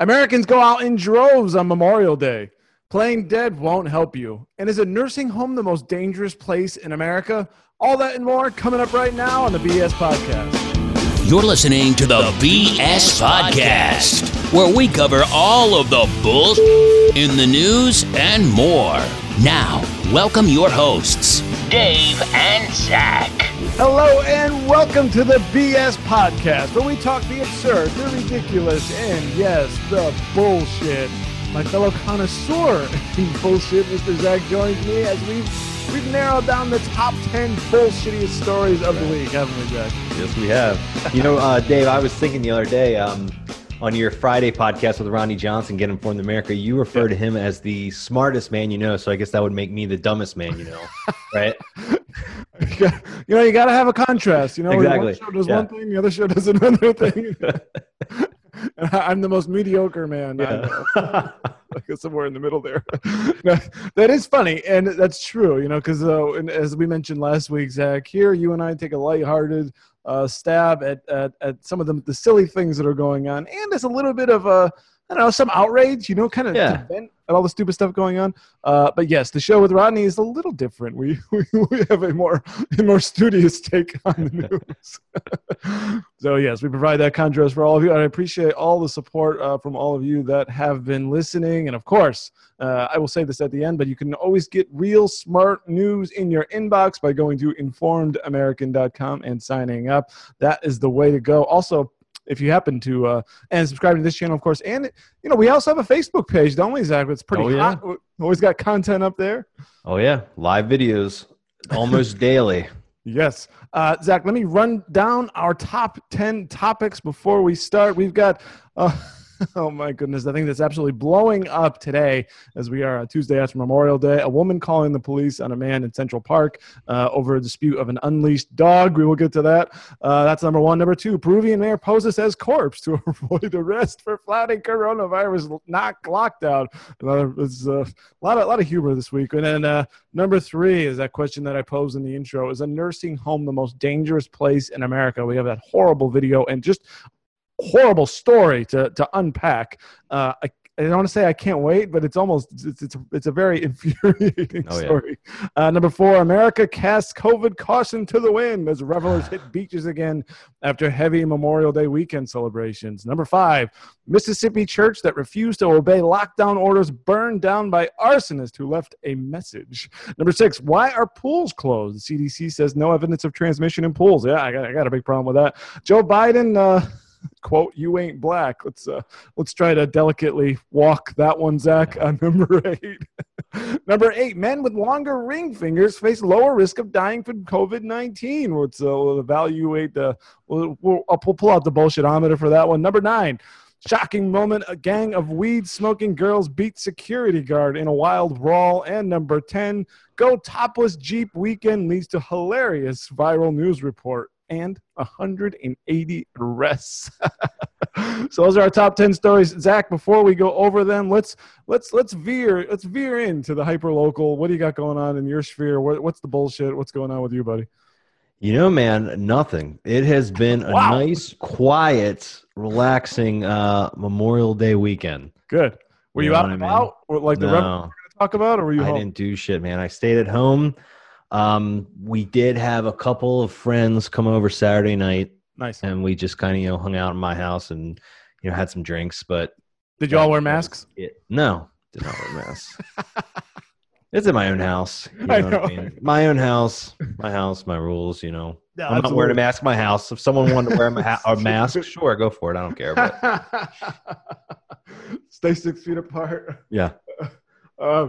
Americans go out in droves on Memorial Day. Playing dead won't help you. And is a nursing home the most dangerous place in America? All that and more coming up right now on the BS Podcast. You're listening to the BS Podcast, where we cover all of the bull in the news and more. Now, welcome your hosts, Dave and Zach. Hello and welcome to the BS Podcast, where we talk the absurd, the ridiculous, and yes, the bullshit. My fellow connoisseur in bullshit, Mr. Zach, joins me as we've we've narrowed down the top ten bullshittiest stories of the week, haven't we, Zach? Yes, we have. You know, uh, Dave, I was thinking the other day um, on your Friday podcast with Ronnie Johnson, Get Informed America, you refer to him as the smartest man you know. So I guess that would make me the dumbest man you know, right? you know, you got to have a contrast. You know, Exactly. one show does Yeah. one thing, the other show does another thing. I'm the most mediocre man. I. I guess somewhere in the middle there. No, that is funny, and that's true. You know, because uh, as we mentioned last week, Zach, here you and I take a lighthearted uh, stab at, at at some of the the silly things that are going on, and there's a little bit of a I don't know some outrage. You know, kind of Yeah. At all the stupid stuff going on. Uh, but yes, the show with Rodney is a little different. We we, we have a more a more studious take on the news. so yes, we provide that contrast for all of you. And I appreciate all the support uh, from all of you that have been listening. And of course, uh, I will say this at the end, but you can always get real smart news in your inbox by going to informedamerican.com and signing up. That is the way to go. Also. If you happen to uh, and subscribe to this channel, of course, and you know we also have a Facebook page, don't we, Zach? It's pretty Oh, yeah. hot. We Always got content up there. oh, yeah. Live videos almost daily. Yes. Uh, Zach, let me run down our top 10 topics before we start. We've got, uh, oh my goodness, I think that's absolutely blowing up today as we are Tuesday after Memorial Day. A woman calling the police on a man in Central Park uh, over a dispute of an unleashed dog. We will get to that. Uh, that's number one. Number two, Peruvian mayor poses as corpse to avoid arrest for flouting coronavirus knock lockdown. Another, it's, a lot of, lot of humor this week. And then uh, Number three is that question that I posed in the intro: Is a nursing home the most dangerous place in America? We have that horrible video and just horrible story to to unpack. Uh, I, I don't want to say I can't wait, but it's almost it's it's, it's a very infuriating Oh, yeah. story. Uh, number four: America casts COVID caution to the wind as revelers hit beaches again after heavy Memorial Day weekend celebrations. Number five: Mississippi church that refused to obey lockdown orders burned down by arsonists who left a message. Number six, why are pools closed? The CDC says no evidence of transmission in pools. Yeah, I got, I got a big problem with that. Joe Biden, uh, quote, you ain't black. Let's uh, let's try to delicately walk that one, Zach, on number eight. number eight, men with longer ring fingers face lower risk of dying from COVID 19. Let's uh, we'll evaluate the, we'll, we'll, I'll pull, pull out the bullshitometer for that one. Number nine, Shocking moment a gang of weed smoking girls beat security guard in a wild brawl. And number 10, go topless Jeep weekend leads to hilarious viral news report and 180 arrests. so those are our top 10 stories. Zach, before we go over them, let's let's let's veer let's veer into the hyper local. What do you got going on in your sphere? What, what's the bullshit? What's going on with you, buddy? You know, man, nothing. It has been a Wow. nice, quiet, relaxing uh, Memorial Day weekend. Good. Were you, You know out and I mean? about? Or like the No. revenue we're going to talk about, or were you I home? didn't do shit, man. I stayed at home. Um, we did have a couple of friends come over Saturday night, Nice. and we just kind of you know hung out in my house and you know had some drinks. But Did you all wear masks? it. No, did not wear masks. it's in my own house. You know, I what I know. mean? My own house, my house, my rules. You know, Yeah, I'm not wearing a mask in my house. If someone wanted to wear a, ma- a mask, sure, go for it. I don't care. But Stay six feet apart. yeah, Uh,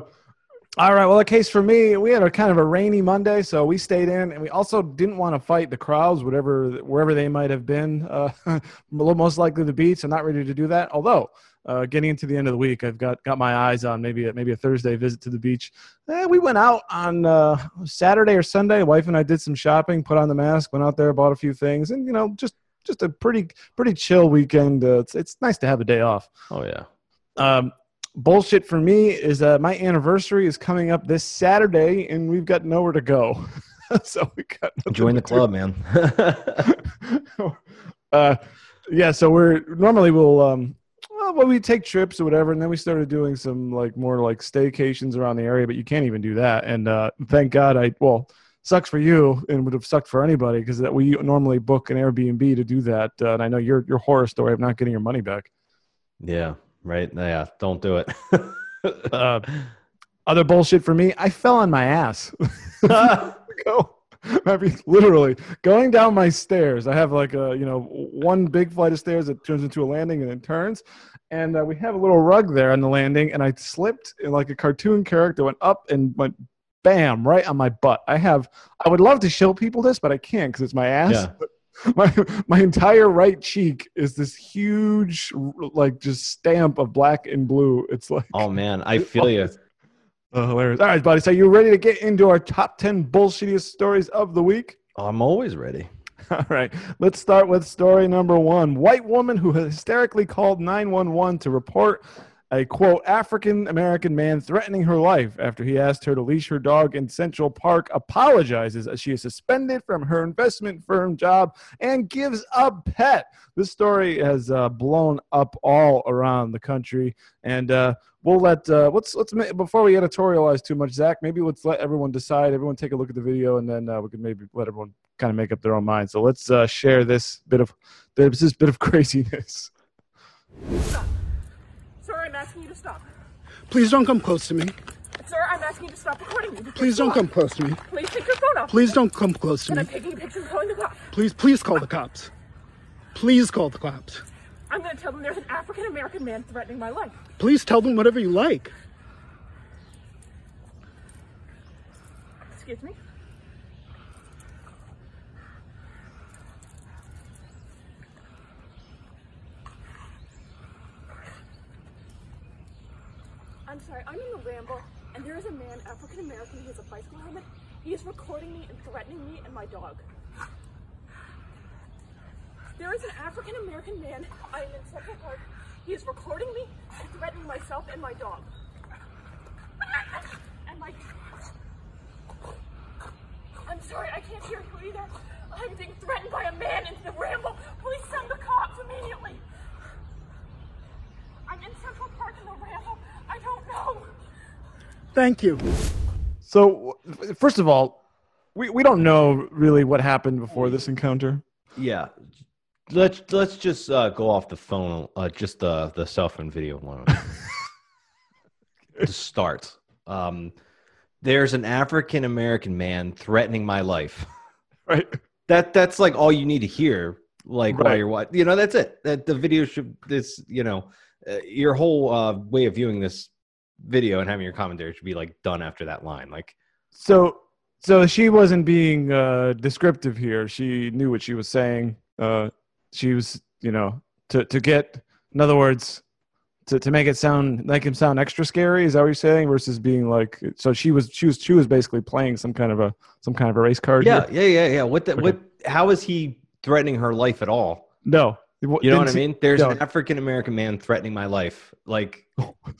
all right. Well, the case for me, we had a kind of a rainy Monday, so we stayed in, and we also didn't want to fight the crowds, whatever wherever they might have been. Uh, most likely the beach. I'm not ready to do that. Although, uh, getting into the end of the week, I've got got my eyes on maybe a, maybe a Thursday visit to the beach. Eh, we went out on uh, Saturday or Sunday. Wife and I did some shopping, put on the mask, went out there, bought a few things, and you know, just just a pretty pretty chill weekend. Uh, it's it's nice to have a day off. oh yeah. Um, bullshit for me is uh, my anniversary is coming up this Saturday, and we've got nowhere to go. so we got Join the to do. club, man. uh, yeah, so we're normally we'll um, well, well, we take trips or whatever, and then we started doing some like more like staycations around the area. But you can't even do that. And uh, thank God, I well, sucks for you, and would have sucked for anybody because that we normally book an Airbnb to do that. Uh, and I know your your horror story of not getting your money back. Yeah, right. Yeah, don't do it. uh, other bullshit for me. I fell on my ass. Go. I mean, literally going down my stairs. I have like a you know one big flight of stairs that turns into a landing and then turns, and uh, we have a little rug there on the landing. And I slipped in like a cartoon character, went up and went bam right on my butt. I have. I would love to show people this, but I can't because it's my ass. Yeah. My my entire right cheek is this huge like just stamp of black and blue. It's like oh man, I feel you. Oh, hilarious. All right, buddy. So you ready to get into our top 10 bullshittiest stories of the week? I'm always ready. All right. Let's start with story number one. White woman who hysterically called 911 to report a quote African American man threatening her life after he asked her to leash her dog in Central Park apologizes as she is suspended from her investment firm job and gives up pet. This story has uh, blown up all around the country, and uh, we'll let uh, let's let's before we editorialize too much, Zach. Maybe let's let everyone decide. Everyone take a look at the video, and then uh, we can maybe let everyone kind of make up their own mind. So let's uh, share this bit of this bit of craziness. Asking you to stop. Please don't come close to me. Sir, I'm asking you to stop recording me. Please don't come close to me. Please take your phone off. Please don't come close to And me. I'm taking pictures and calling the cops. Please, please call the cops. Please call the cops. I'm going to tell them there's an African American man threatening my life. Please tell them whatever you like. Excuse me? I'm sorry, I'm in the Ramble, and there is a man, African American, he has a bicycle helmet. He is recording me and threatening me and my dog. There is an African American man, I am in Central Park. He is recording me and threatening myself and my dog. And my I'm sorry, I can't hear you either. I'm being threatened by a man in the ramble. Please send the cops immediately. I'm in Central Park in the ramble. I don't know. Thank you. So, first of all, we, we don't know really what happened before this encounter. Yeah. Let's let's just uh, go off the phone. Uh, just the the cell phone video one to start. Um, there's an African American man threatening my life. Right. That that's like all you need to hear. Like while you're what you know. That's it. That the video should. This you know, uh, your whole uh, way of viewing this video and having your commentary should be like done after that line. Like So, so she wasn't being uh, descriptive here. She knew what she was saying. Uh, she was, you know, to, to get, in other words, to, to make it sound make him sound extra scary. Is that what you're saying? Versus being like, so she was she was she was basically playing some kind of a some kind of a race card. yeah, here? yeah, yeah, yeah. What the Okay. what? How is he threatening her life at all? No. You know what I mean? There's no. an African American man threatening my life. Like,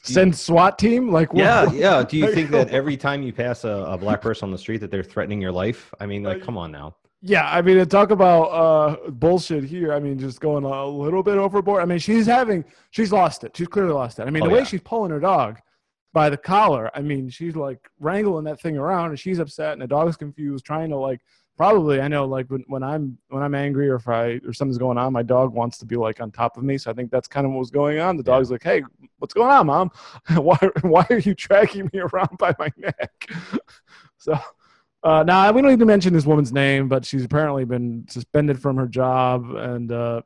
Send SWAT team? Like, what- yeah, yeah. Do you think that every time you pass a, a black person on the street that they're threatening your life? I mean, like, Like- come on now. Yeah, I mean, to talk about uh, bullshit here. I mean, just going a little bit overboard. I mean, she's having, she's lost it. She's clearly lost it. I mean, Oh, the way yeah. she's pulling her dog by the collar. I mean, she's like wrangling that thing around, and she's upset, and the dog's confused, trying to like. Probably, I know, like when, when I'm when I'm angry or if I or something's going on, my dog wants to be like on top of me. So I think that's kind of what was going on. The Yeah. dog's like, "Hey, what's going on, mom? why why are you dragging me around by my neck?" so uh, now we don't need to mention this woman's name, but she's apparently been suspended from her job and uh,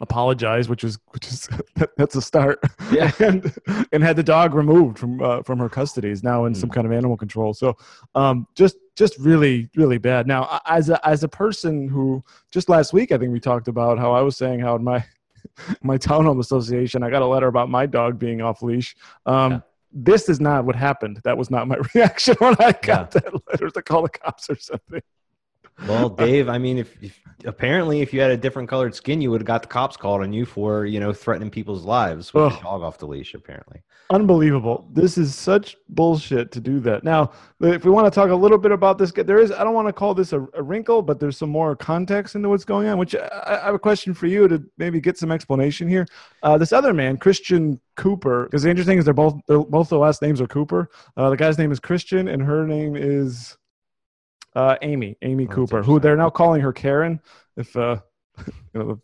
apologized, which is which is that's a start. Yeah. and and had the dog removed from uh, from her custody. Is now in some Hmm. kind of animal control. So um, just just really really bad. Now as a as a person who just last week I think we talked about how I was saying how in my my townhome association I got a letter about my dog being off leash. Um, Yeah. This is not what happened. That was not my reaction when I got Yeah. that letter to call the cops or something. Well, Dave, I mean, if, if apparently if you had a different colored skin, you would have got the cops called on you for you know threatening people's lives with your dog off the leash. Apparently, Unbelievable. This is such bullshit to do that. Now, if we want to talk a little bit about this, there is, I don't want to call this a, a wrinkle, but there's some more context into what's going on, which I, I have a question for you to maybe get some explanation here. Uh, this other man, Christian Cooper, because the interesting is they're both, they're, both the last names are Cooper. Uh, the guy's name is Christian and her name is uh, Amy, Amy Oh, Cooper, who they're now calling her Karen. If, uh, you know,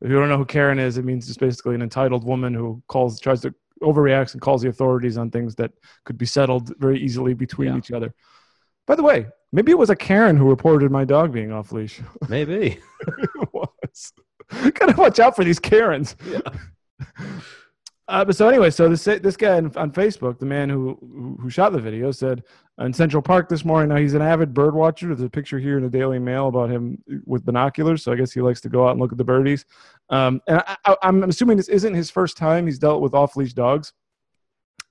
if you don't know who Karen is, it means it's basically an entitled woman who calls, tries to overreacts and calls the authorities on things that could be settled very easily between Yeah. each other. By the way, maybe it was a Karen who reported my dog being off leash. maybe. it was. Gotta watch out for these Karens. Yeah. Uh, but so anyway, so this this guy on, Facebook, the man who who- who shot the video, said in Central Park this morning. Now he's an avid bird watcher. There's a picture here in the Daily Mail about him with binoculars. So I guess he likes to go out and look at the birdies. Um, and I, I, I'm assuming this isn't his first time he's dealt with off leash dogs.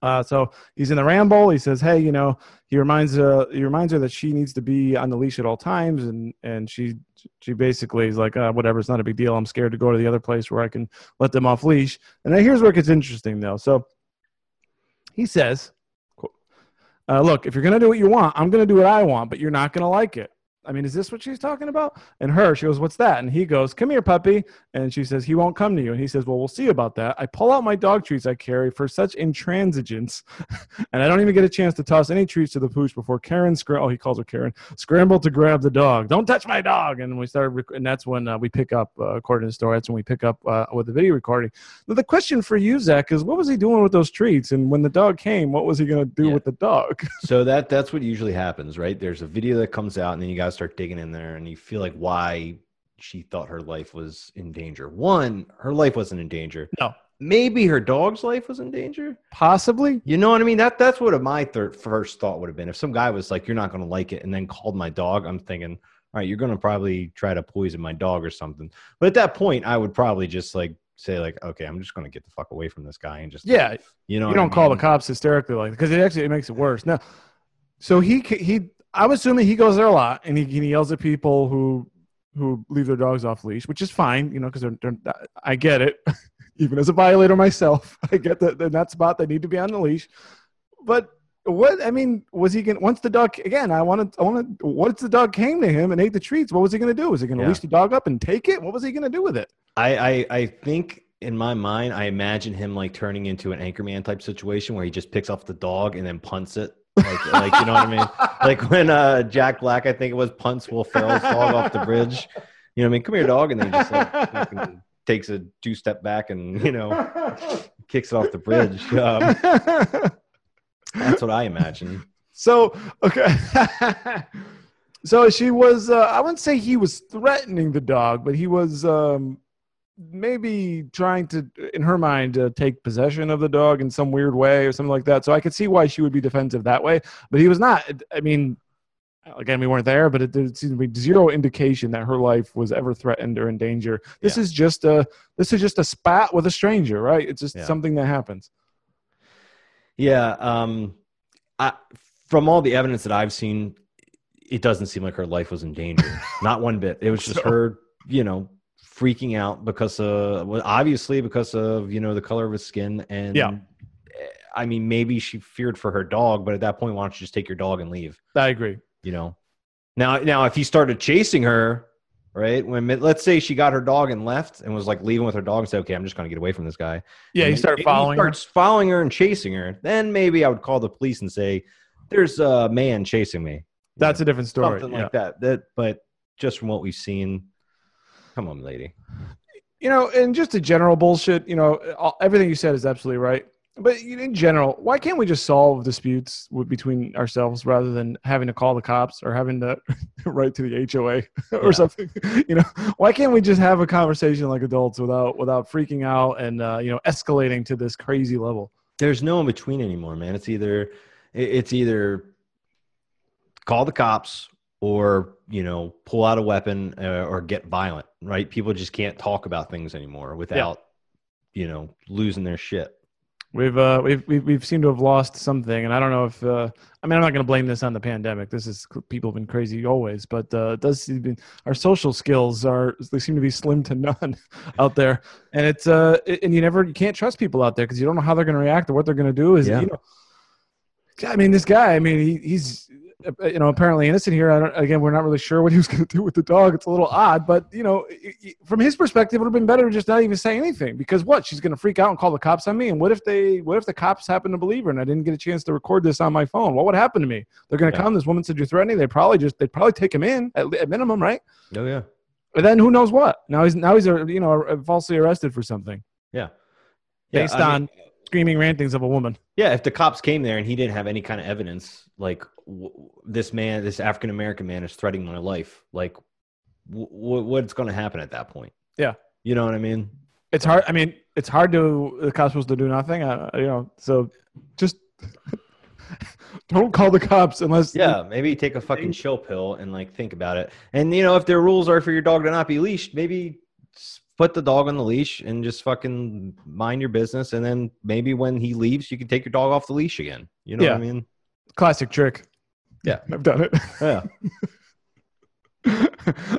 Uh, so he's in the ramble. He says, "Hey, you know," he reminds uh, he reminds her that she needs to be on the leash at all times, and and she she basically is like, uh, "Whatever, it's not a big deal. I'm scared to go to the other place where I can let them off leash." And here's where it gets interesting, though. So he says, uh, "Look, if you're gonna do what you want, I'm gonna do what I want, but you're not gonna like it." I mean, is this what she's talking about? And her, she goes, What's that? And he goes, Come here, puppy. And she says, He won't come to you. And he says, Well, we'll see about that. I pull out my dog treats I carry for such intransigence. and I don't even get a chance to toss any treats to the pooch before Karen, scr- oh, he calls her Karen, scrambled to grab the dog. Don't touch my dog. And we started, rec- and that's when uh, we pick up, uh, according to the story, that's when we pick up uh, with the video recording. Now, the question for you, Zach, is what was he doing with those treats? And when the dog came, what was he going to do Yeah. with the dog? So that that's what usually happens, right? There's a video that comes out, and then you guys start digging in there, and you feel like why she thought her life was in danger. One, her life wasn't in danger. No. Maybe her dog's life was in danger. Possibly. You know what I mean? That that's what my third first thought would have been. If some guy was like, "You're not going to like it," and then called my dog, I'm thinking, "All right, you're going to probably try to poison my dog or something." But at that point, I would probably just like say, "Like, okay, I'm just going to get the fuck away from this guy and just Yeah, leave." you know, you don't I call the cops hysterically like because it actually it makes it worse. Now, so he he I'm assuming he goes there a lot and he, he yells at people who who leave their dogs off leash, which is fine, you know, because they're, they're I get it. Even as a violator myself, I get that in that spot they need to be on the leash. But what I mean was he going once the dog again? I wanted I wanted once the dog came to him and ate the treats. What was he going to do? Was he going to Yeah. leash the dog up and take it? What was he going to do with it? I, I I think in my mind, I imagine him like turning into an Anchorman type situation where he just picks off the dog and then punts it. Like, like you know what I mean? Like when uh, Jack Black, I think it was, punts Will Ferrell's dog off the bridge. You know what I mean? Come here, dog, and then he just like takes a two step back and you know kicks it off the bridge. Um, that's what I imagine. So okay. so she was uh, I wouldn't say he was threatening the dog, but he was um maybe trying to in her mind uh, take possession of the dog in some weird way or something like that. So I could see why she would be defensive that way, but he was not I mean again we weren't there but it, there seemed to be zero indication that her life was ever threatened or in danger this Yeah. is just a this is just a spat with a stranger right it's just Yeah. something that happens Yeah. Um, I, from all the evidence that I've seen, it doesn't seem like her life was in danger. Not one bit. It was just So- her, you know, freaking out because of, well, obviously because of, you know, the color of his skin. And Yeah. eh, I mean, maybe she feared for her dog, but at that point, why don't you just take your dog and leave? i agree You know, now, now if he started chasing her, right? When let's say she got her dog and left and was like leaving with her dog and said, "Okay, I'm just going to get away from this guy." yeah and you then start maybe following her. starts following her and chasing her, then maybe I would call the police and say, "There's a man chasing me." You that's know, a different story something yeah. like that. That, but just from what we've seen, come on, lady. you know, and just a general bullshit, you know, all, everything you said is absolutely right. But in general, why can't we just solve disputes with, between ourselves rather than having to call the cops or having to write to the HOA or Yeah. something? You know, why can't we just have a conversation like adults without without freaking out and uh, you know escalating to this crazy level? There's no in between anymore, man. It's either it's either call the cops or you know pull out a weapon uh, or get violent. Right? People just can't talk about things anymore without you know losing their shit. We've, uh, we've we've we've seemed to have lost something, and I don't know if uh, I mean I'm not going to blame this on the pandemic. This is people have been crazy always, but uh, it does seem our social skills are they seem to be slim to none out there, and it's uh and you never you can't trust people out there because you don't know how they're going to react or what they're going to do. Is Yeah. you know, I mean this guy. I mean he, he's you know apparently innocent here. I don't, again we're not really sure what he was going to do with the dog. It's a little odd, but you know i- i- from his perspective it would have been better to just not even say anything because what she's going to freak out and call the cops on me. And what if they what if the cops happen to believe her and I didn't get a chance to record this on my phone? What would happen to me? They're going to Yeah. come. This woman said you're threatening. They probably just they'd probably take him in at, at minimum, right? Oh yeah. But then who knows what? Now he's now he's uh, you know uh, falsely arrested for something Yeah. Yeah, based I on mean- screaming rantings of a woman. Yeah, if the cops came there and he didn't have any kind of evidence, like w- this man, this African American man is threatening my life, like w- w- what's going to happen at that point? Yeah. You know what I mean? It's hard. I mean, it's hard to the cops supposed to do nothing. Uh, you know, so just don't call the cops unless Yeah, maybe take a fucking chill pill and like think about it. And you know, if their rules are for your dog to not be leashed, maybe put the dog on the leash and just fucking mind your business. And then maybe when he leaves, you can take your dog off the leash again. You know what I mean? classic trick. Yeah. I've done it. Yeah. People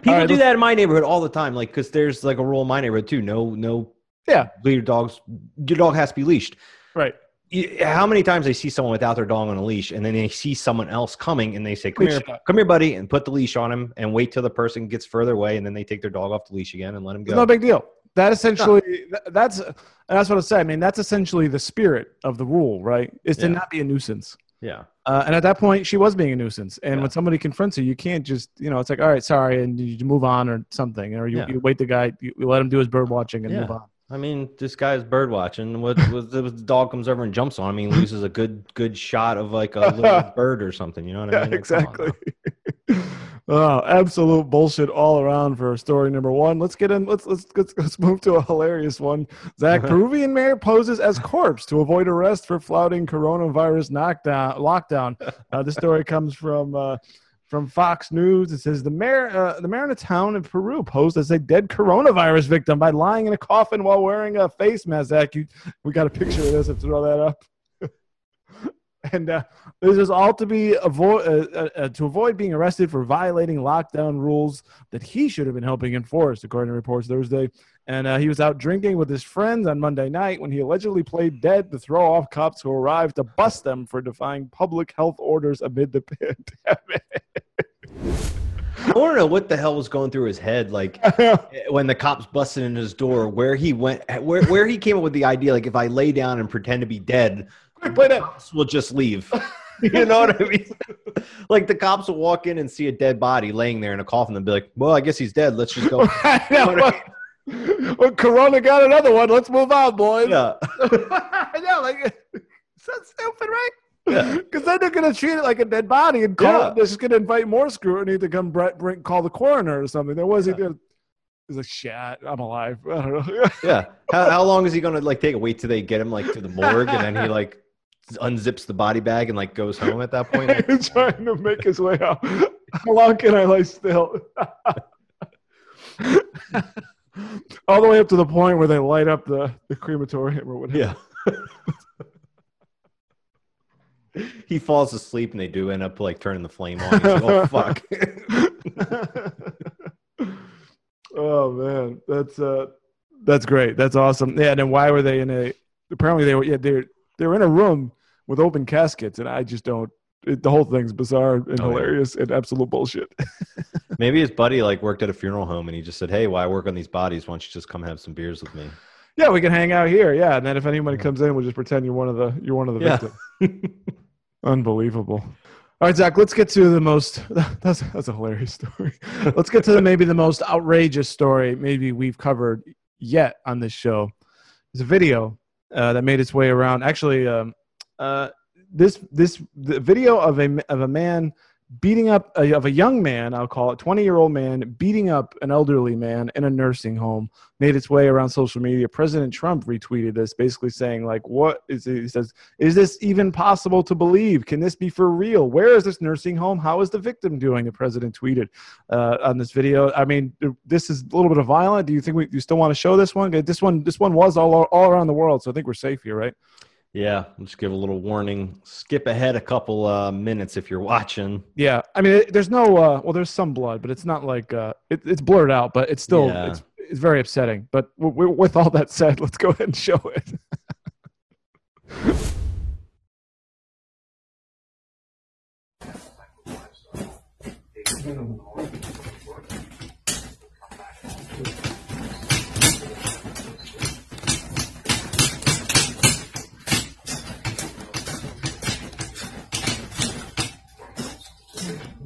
People do that in my neighborhood all the time, like because there's like a rule in my neighborhood too. No, no, Yeah. your dogs. Your dog has to be leashed. Right. You- How many times they see someone without their dog on a leash, and then they see someone else coming, and they say, "Come here, come here, buddy," and put the leash on him, and wait till the person gets further away, and then they take their dog off the leash again and let him It's go. no big deal. That essentially, th- that's, that's what I say. I mean, that's essentially the spirit of the rule, right? Is to Yeah. not be a nuisance. yeah, Uh, and at that point, she was being a nuisance. And Yeah. when somebody confronts her, you can't just, you know, it's like, all right, sorry, and you move on or something, or you, Yeah. you wait the guy, you, you let him do his bird watching and move on. I mean, this guy's bird watching. What was the, dog comes over and jumps on him? He loses a good good shot of like a little bird or something. You know what I mean? Like, exactly. oh, absolute bullshit all around for story number one. Let's get in. Let's let's let's, let's move to a hilarious one. Zach, Peruvian mayor poses as corpse to avoid arrest for flouting coronavirus knockdown lockdown. Uh, this story comes from. Uh, from Fox News, it says the mayor, uh, the mayor in a town in Peru posed as a dead coronavirus victim by lying in a coffin while wearing a face mask. You, we got a picture of this. Let's throw that up. and uh, this is all to be avoid uh, uh, uh, to avoid being arrested for violating lockdown rules that he should have been helping enforce, according to reports Thursday. And uh, he was out drinking with his friends on Monday night when he allegedly played dead to throw off cops who arrived to bust them for defying public health orders amid the pandemic. I want to know what the hell was going through his head, like when the cops busted in his door. Where he went, where where he came up with the idea, like if I lay down and pretend to be dead, Play that. cops will just leave. you know what I mean? like the cops will walk in and see a dead body laying there in a coffin and be like, "Well, I guess he's dead. Let's just go." Well, Corona got another one. Let's move on, boys. yeah, I know, like, is that stupid, right? Because then they're going to treat it like a dead body and call Yeah. it, they're just going to invite more scrutiny to come br- bring, call the coroner or something. There was, Yeah. yeah. he's like, shit, I'm alive. I don't know. yeah. How, how long is he gonna like take it? Wait till they get him like to the morgue, and then he like unzips the body bag and like goes home at that point. He's trying to make his way out. How long can I lie still? All the way up to the point where they light up the, the crematorium or whatever. yeah. he falls asleep and they do end up like turning the flame on. He's like, oh fuck. oh man, that's uh, that's great. That's awesome. Yeah. And then why were they in a? Apparently they were. Yeah, they're they're in a room with open caskets, and I just don't. It, the whole thing's bizarre and Oh, yeah. hilarious and absolute bullshit. Maybe his buddy like worked at a funeral home and he just said, "Hey, why work on these bodies? Why don't you just come have some beers with me?" yeah, we can hang out here. Yeah, and then if anybody comes in, we'll just pretend you're one of the you're one of the Yeah. victims. Unbelievable. All right, Zach. Let's get to the most. That's that's a hilarious story. Let's get to the, maybe the most outrageous story maybe we've covered yet on this show. There's a video uh, that made its way around. Actually, um, uh, this this the video of a of a man beating up a, of a young man. I'll call it twenty year old man beating up an elderly man in a nursing home made its way around social media. President Trump retweeted this, basically saying like, "What is it?" He says, "Is this even possible to believe? Can this be for real? Where is this nursing home? How is the victim doing?" The president tweeted uh, on this video. I mean, this is a little bit of violent. Do you think we you still want to show this one? This one this one was all all around the world, so I think we're safe here, right? Yeah, just give a little warning. Skip ahead a couple uh, minutes if you're watching. Yeah, I mean, it, there's no uh, well, there's some blood, but it's not like uh, it, it's blurred out, but it's still Yeah. it's it's very upsetting. But w- w- with all that said, let's go ahead and show it.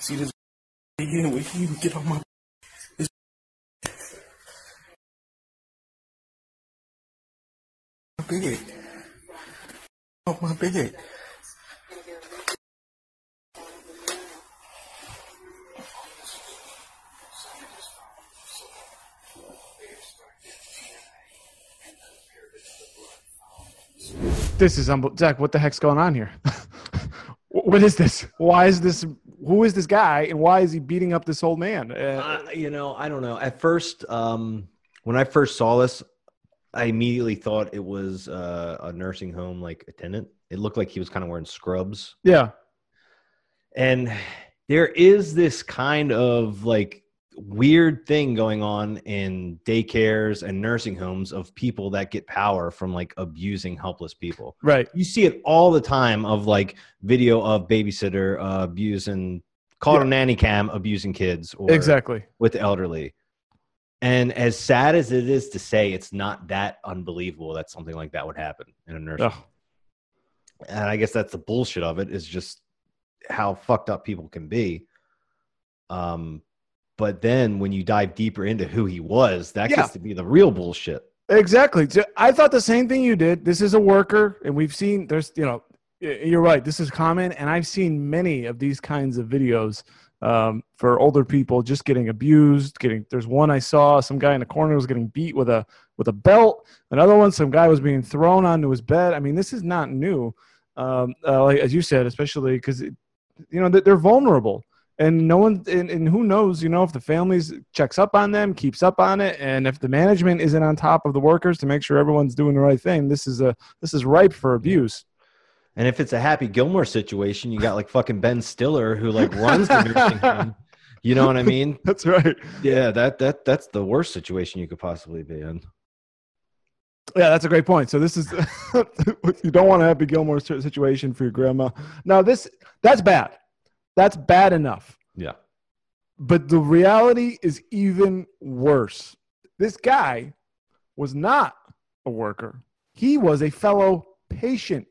See this again? Can even get on my. My bed. Off my bed. This is unbelievable. Zach, what the heck's going on here? what is this? Why is this? Who is this guy, and why is he beating up this old man? Uh, you know, I don't know. At first, um, when I first saw this, I immediately thought it was uh, a nursing home like attendant. It looked like he was kind of wearing scrubs. yeah, And there is this kind of like weird thing going on in daycares and nursing homes of people that get power from like abusing helpless people. right. You see it all the time of like video of babysitter uh, abusing, caught on nanny cam abusing kids or Exactly. with the elderly. And as sad as it is to say, it's not that unbelievable that something like that would happen in a nursing home. And I guess that's the bullshit of it is just how fucked up people can be. Um, but then when you dive deeper into who he was, that Yeah. gets to be the real bullshit. Exactly. So I thought the same thing you did. This is a worker, and we've seen there's, you know, you're right. This is common, and I've seen many of these kinds of videos um, for older people just getting abused. Getting there's one I saw some guy in the corner was getting beat with a with a belt. Another one, some guy was being thrown onto his bed. I mean, this is not new. Um, uh, like as you said, especially because you know they- they're vulnerable and no one and, and who knows you know if the families checks up on them keeps up on it and if the management isn't on top of the workers to make sure everyone's doing the right thing this is a this is ripe for abuse And if it's a Happy Gilmore situation, you got like fucking Ben Stiller who like runs the nursing home. You know what I mean? that's right Yeah, that that that's the worst situation you could possibly be in. yeah that's a great point so this is you don't want a gilmore situation for your grandma now this that's bad that's bad enough. Yeah. but the reality is even worse. This guy was not a worker. He was a fellow patient.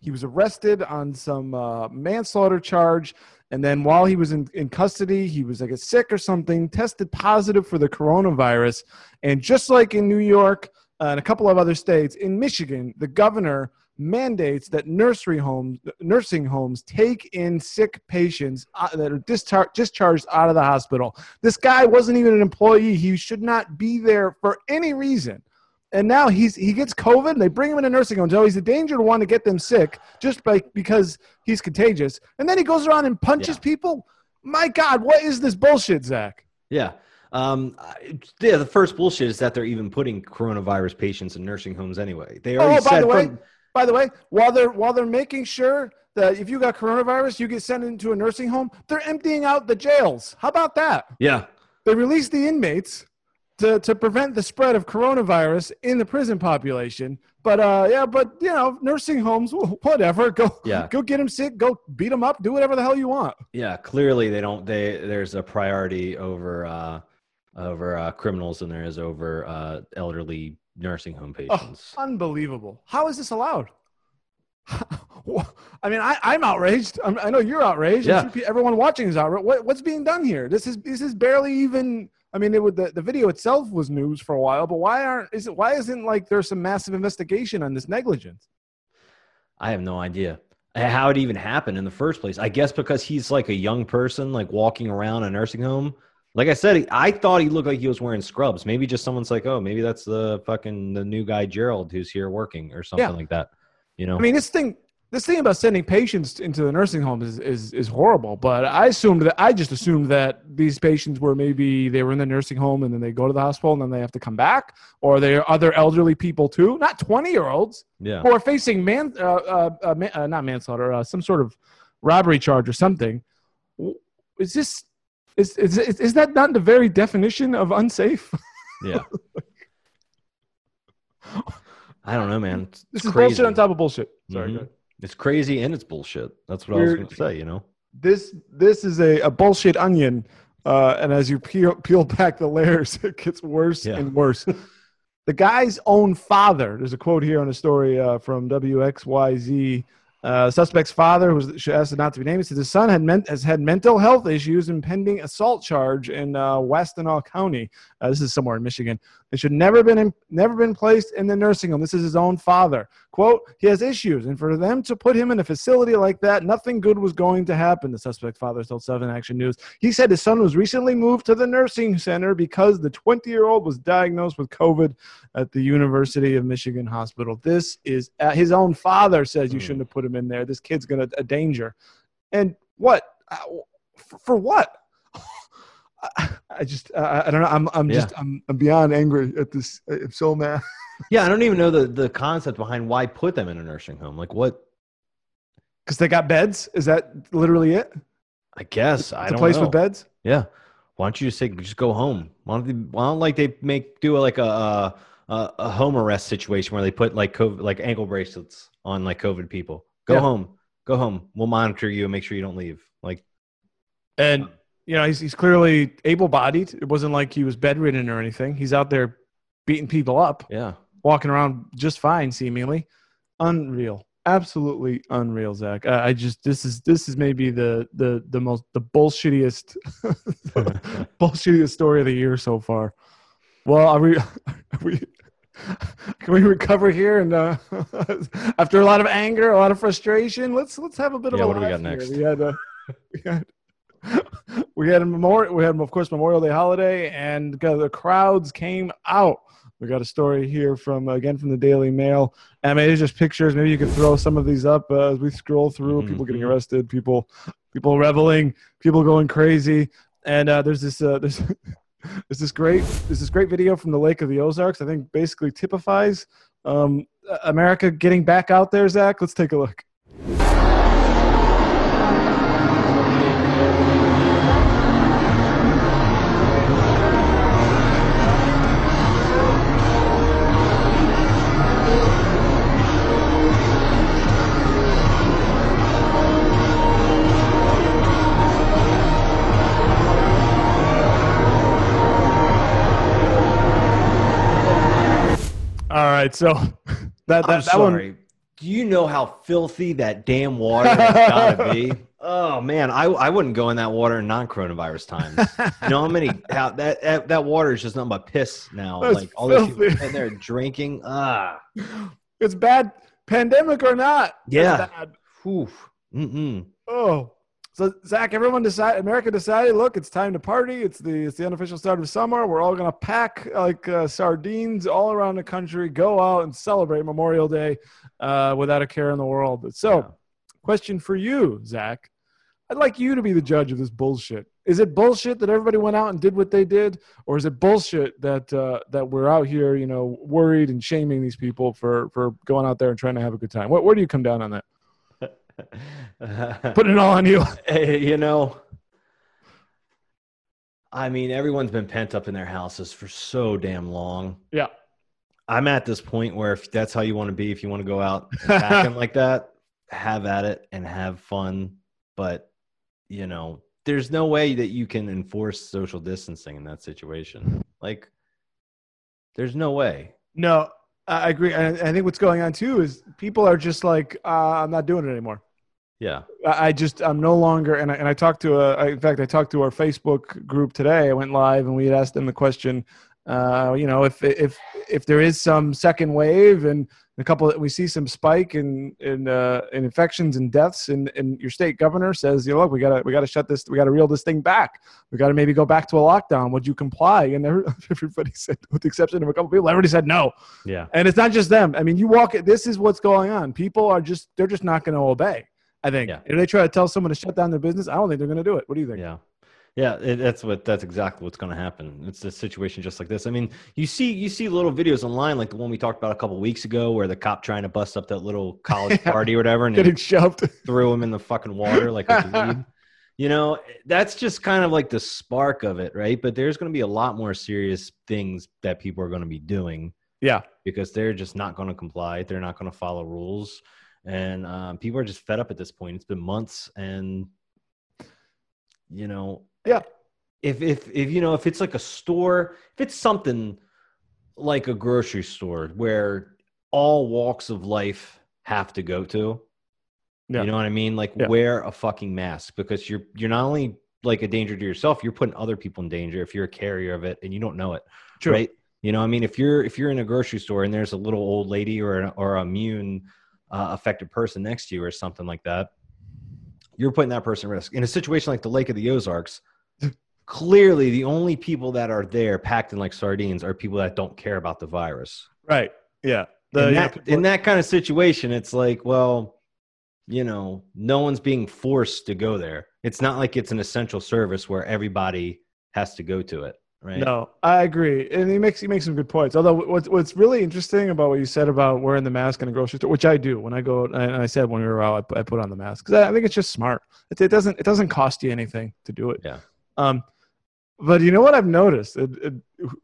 He was arrested on some uh, manslaughter charge and then while he was in, in custody he was like sick or something tested positive for the coronavirus. And just like in new york uh, and a couple of other states in michigan the governor mandates that nursery homes nursing homes take in sick patients uh, that are dischar- discharged out of the hospital this guy wasn't even an employee he should not be there for any reason and now he's he gets COVID. And they bring him in a nursing home. So he's a danger to want to get them sick just by because he's contagious. And then he goes around and punches Yeah. people. My God, what is this bullshit, Zach? Yeah. Um, yeah, the first bullshit is that they're even putting coronavirus patients in nursing homes anyway. They already Oh, by said the way, from- by the way, while they're while they're making sure that if you got coronavirus, you get sent into a nursing home, they're emptying out the jails. How about that? yeah, They release the inmates to, to prevent the spread of coronavirus in the prison population. But uh, yeah, but you know, nursing homes, whatever. Go, Yeah. go get them sick. Go beat them up. Do whatever the hell you want. yeah, clearly they don't. They there's a priority over uh, over uh, criminals than there is over uh, elderly nursing home Oh, patients. unbelievable! How is this allowed? I mean, I, I'm outraged. I'm, I know you're outraged. Yeah. sure everyone watching is outraged. What, what's being done here? This is this is barely even I mean, it would the, the video itself was news for a while, but why aren't is it why isn't like there's some massive investigation on this negligence? I have no idea how it even happened in the first place. I guess because he's like a young person, like walking around a nursing home. Like I said, I thought he looked like he was wearing scrubs. Maybe just someone's like, oh, maybe that's the fucking the new guy Gerald who's here working or something Yeah. like that. You know? I mean, this thing this thing about sending patients into the nursing home is, is is horrible. But I assumed that I just assumed that these patients were maybe they were in the nursing home and then they go to the hospital and then they have to come back, or there are other elderly people too, not twenty year olds yeah. who are facing man uh, uh, uh, man, uh, not manslaughter, uh, some sort of robbery charge or something. Is this is is is, that not the very definition of unsafe? Yeah. I don't know, man. It's this is crazy. bullshit on top of bullshit. Sorry. Mhm. go. It's crazy and it's bullshit. That's what I was going to say. You know. this this is a, a bullshit onion uh, and as you peel, peel back the layers it gets worse Yeah. and worse the guy's own father there's a quote here on a story uh, from wxyz uh, suspect's father who's asked not to be named said his son had men- has had mental health issues and pending assault charge in uh, County. Uh, this is somewhere in Michigan. It should never been in, never been placed in the nursing home. This is his own father. Quote: He has issues, and for them to put him in a facility like that, nothing good was going to happen. The suspect father told Seven Action News. He said his son was recently moved to the nursing center because the 20-year-old was diagnosed with COVID at the University of Michigan Hospital. This is uh, his own father says you Hmm. shouldn't have put him in there. This kid's gonna a danger. And what? Uh, for what? I, I just I, I don't know. I'm I'm just I'm, I'm beyond angry at this. I'm so mad. Yeah, I don't even know the the concept behind why put them in a nursing home. Like what? Because they got beds. Is that literally it? I guess I It's a don't place know. with beds. Yeah. Why don't you just say just go home? Why don't they, why don't like they make do like a, a a a home arrest situation where they put like COVID, like ankle bracelets on like COVID people? Go Yeah. home. Go home. We'll monitor you and make sure you don't leave. Like And um, you know he's he's clearly able-bodied. It wasn't like he was bedridden or anything. He's out there beating people up. yeah. walking around just fine, seemingly. Unreal, absolutely unreal, Zach. I, I just this is this is maybe the the the most the bullshittiest bullshittiest story of the year so far. Well, are we? Are we can we recover here? And uh, after a lot of anger, a lot of frustration, let's let's have a bit of a what do we got here. next? We had uh, we had we had a memorial. We had of course Memorial Day holiday, and the crowds came out. We got a story here from again from the Daily Mail. I mean, it's just pictures. Maybe you could throw some of these up uh, as we scroll through. People getting Mhm. arrested, people people reveling, people going crazy. And uh, there's this uh, there's there's this great there's this great video from the Lake of the Ozarks. I think basically typifies um, America getting back out there. Zach, let's take a look. Right, so that that, that one. Do you know how filthy that damn water has gotta be? Oh man, I I wouldn't go in that water in non-coronavirus times. You know how many how that that, that water is just nothing but piss now. That's like all these people in there drinking. Ah, it's bad, pandemic or not. Yeah. Whew. Mm-mm. Oh, so Zach, everyone decided. America decided. Look, it's time to party. It's the it's the unofficial start of summer. We're all gonna pack like uh, sardines all around the country, go out and celebrate Memorial Day uh, without a care in the world. So, Yeah. question for you, Zach. I'd like you to be the judge of this bullshit. Is it bullshit that everybody went out and did what they did, or is it bullshit that uh, that we're out here, you know, worried and shaming these people for for going out there and trying to have a good time? Where, where do you come down on that? Putting it all on you. You know, I mean, everyone's been pent up in their houses for so damn long. Yeah. I'm at this point where if that's how you want to be, if you want to go out and like that, have at it and have fun. But you know, there's no way that you can enforce social distancing in that situation. Like, there's no way. No, I agree. And I think what's going on too is people are just like, uh, I'm not doing it anymore. Yeah. I just I'm no longer and I, and I talked to a I, in fact I talked to our Facebook group today. I went live and we had asked them the question, uh, you know, if if if there is some second wave and a couple that we see some spike in in uh, in infections and deaths and, and your state governor says, you know, look, we gotta we gotta shut this, we gotta reel this thing back. We gotta maybe go back to a lockdown. Would you comply? And everybody said, with the exception of a couple people, everybody said no. Yeah. And it's not just them. I mean, you walk. This is what's going on. People are just they're just not going to obey. I think. Yeah. If they try to tell someone to shut down their business, I don't think they're going to do it. What do you think? Yeah. Yeah, it, that's what that's exactly what's going to happen. It's a situation just like this. I mean, you see you see little videos online like the one we talked about a couple weeks ago where the cop trying to bust up that little college party or whatever and Getting shoved. threw him in the fucking water like. You know, that's just kind of like the spark of it, right? But there's going to be a lot more serious things that people are going to be doing yeah. because they're just not going to comply. They're not going to follow rules, and um, people are just fed up at this point. It's been months, and you know, Yeah. If if if you know if it's like a store, if it's something like a grocery store where all walks of life have to go to, Yeah. you know what I mean? Like Yeah. wear a fucking mask because you're you're not only like a danger to yourself, you're putting other people in danger if you're a carrier of it and you don't know it True. right? You know, I mean, if you're if you're in a grocery store and there's a little old lady or an or a immune uh, affected person next to you or something like that, you're putting that person at risk. In a situation like the Lake of the Ozarks, clearly the only people that are there packed in like sardines are people that don't care about the virus. Right. Yeah. The, in, yeah, that, people- in that kind of situation, it's like, well, you know, no one's being forced to go there. It's not like it's an essential service where everybody has to go to it, right? No, I agree, and he makes he makes some good points. Although what's what's really interesting about what you said about wearing the mask in a grocery store, which I do when I go, and I said when we were out, I put, I put on the mask because I, I think it's just smart. It, it doesn't it doesn't cost you anything to do it. Yeah. Um, but you know what I've noticed? It, it,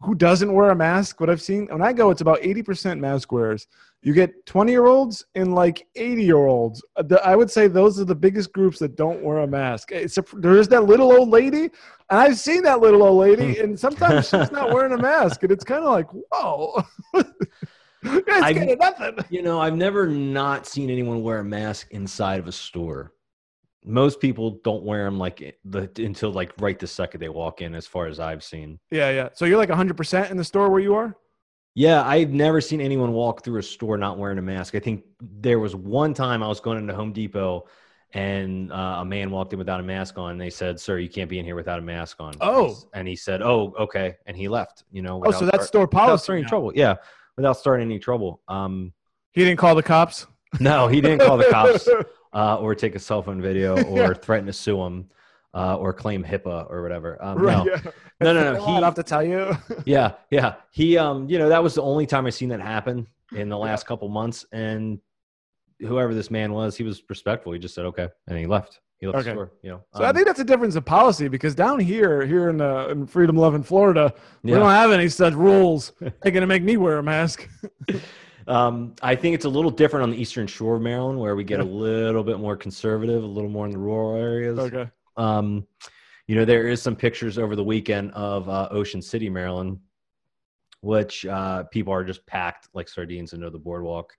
who doesn't wear a mask? What I've seen when I go, it's about eighty percent mask wearers. You get twenty year olds and like eighty year olds. Uh, I would say those are the biggest groups that don't wear a mask. Eh, it's a, there is that little old lady, and I've seen that little old lady, and sometimes she's not wearing a mask, and it's kind of like, whoa, you guys I- getting nothing. You know, I've never not seen anyone wear a mask inside of a store. Most people don't wear them like the until like right the second they walk in, as far as I've seen. Yeah, yeah. So you're like hundred percent in the store where you are. Yeah, I've never seen anyone walk through a store not wearing a mask. I think there was one time I was going into Home Depot and uh, a man walked in without a mask on. And they said, "Sir, you can't be in here without a mask on." Oh. and he said, "Oh, okay," and he left. You know, Oh, so that's store without policy. starting now. trouble. Yeah, without starting any trouble. Um, He didn't call the cops. no, he didn't call the cops. uh, or take a cell phone video or Yeah. threaten to sue him uh, or claim HIPAA or whatever. Um, Right, no. yeah. no, no, no. I He, have to tell you. yeah, yeah. He, um, you know, that was the only time I've seen that happen in the last couple months. And whoever this man was, he was respectful. He just said, okay. And he left. He left Okay. the store, you know. So I Um, think that's a difference of policy because down here, here in, uh, in Freedom Loving Florida, we Yeah. don't have any such rules. They're going to make me wear a mask. Um, I think it's a little different on the eastern shore of Maryland, where we get a little bit more conservative, a little more in the rural areas. okay. Um, you know, there is some pictures over the weekend of uh, Ocean City, Maryland, which uh, people are just packed like sardines into the boardwalk.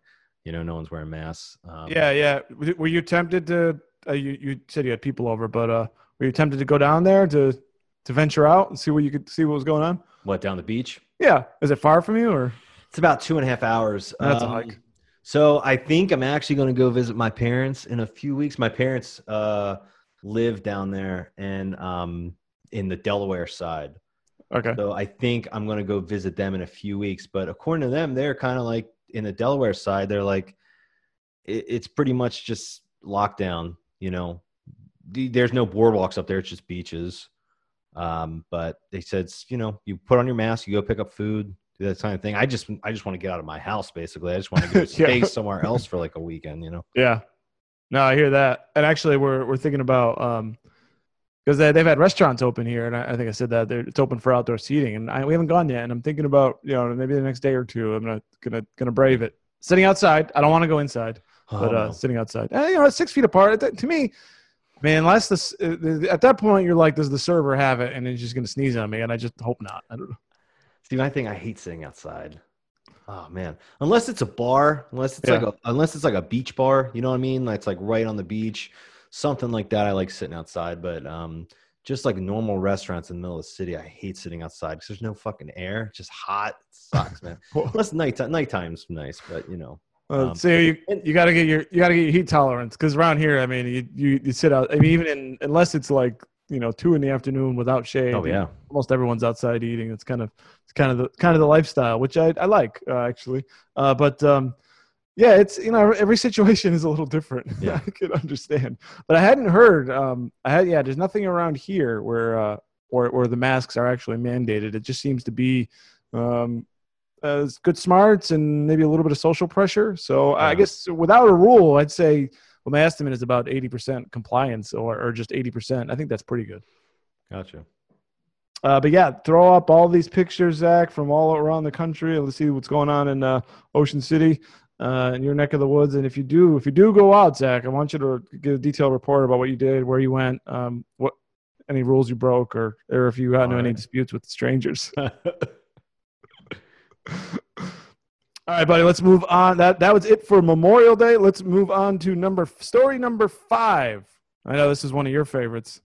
You know, no one's wearing masks. Um, Yeah, yeah. Were you tempted to? Uh, you you said you had people over, but uh, were you tempted to go down there to to venture out and see what you could see what was going on? What down the beach? Yeah. Is it far from you or? It's about two and a half hours. That's a Um, hike. So I think I'm actually going to go visit my parents in a few weeks. My parents uh, live down there and um, in the Delaware side. Okay. So I think I'm going to go visit them in a few weeks. But according to them, they're kind of like in the Delaware side. They're like, it, it's pretty much just lockdown. You know, there's no boardwalks up there. It's just beaches. Um, but they said, you know, you put on your mask, you go pick up food, do that kind of thing. I just, I just want to get out of my house. Basically, I just want to go Yeah. somewhere else for like a weekend. You know. Yeah. No, I hear that. And actually, we're we're thinking about um because they, they've had restaurants open here, and I, I think I said that they're, it's open for outdoor seating, and I, we haven't gone yet. And I'm thinking about you know maybe the next day or two, I'm gonna gonna gonna brave it. Sitting outside, I don't want to go inside, but Oh, uh, no. sitting outside, and, you know, six feet apart. To me, man, unless this uh, at that point you're like, does the server have it, and he's just gonna sneeze on me, and I just hope not. I don't know. See, my thing, I hate sitting outside. Oh man, unless it's a bar, unless it's Yeah. like a unless it's like a beach bar, you know what I mean? Like it's like right on the beach, something like that. I like sitting outside, but um, just like normal restaurants in the middle of the city, I hate sitting outside because there's no fucking air. It's just hot. It sucks, man. Unless night nighttime's nice, but you know, Uh, Um, so you you got to get your you got to get your heat tolerance because around here, I mean, you, you you sit out. I mean, even in unless it's like you know two in the afternoon without shade. oh yeah, almost everyone's outside eating. It's kind of it's kind of the kind of the lifestyle, which I I like uh, actually. Uh, but um, yeah, it's you know every situation is a little different. Yeah. I can understand, but I hadn't heard. Um, I had yeah. There's nothing around here where uh, where where the masks are actually mandated. It just seems to be. Um, uh, good smarts and maybe a little bit of social pressure. So I guess without a rule, I'd say well, my estimate is about 80% compliance or, or just 80%. I think that's pretty good. gotcha. Uh, but yeah, throw up all these pictures, Zach, from all around the country. Let's see what's going on in uh, Ocean City, uh, in your neck of the woods. And if you do, if you do go out, Zach, I want you to give a detailed report about what you did, where you went, um, what any rules you broke, or or if you got into any disputes with strangers. All right, buddy. Let's move on. That that was it for Memorial Day. Let's move on to number story number five. I know this is one of your favorites.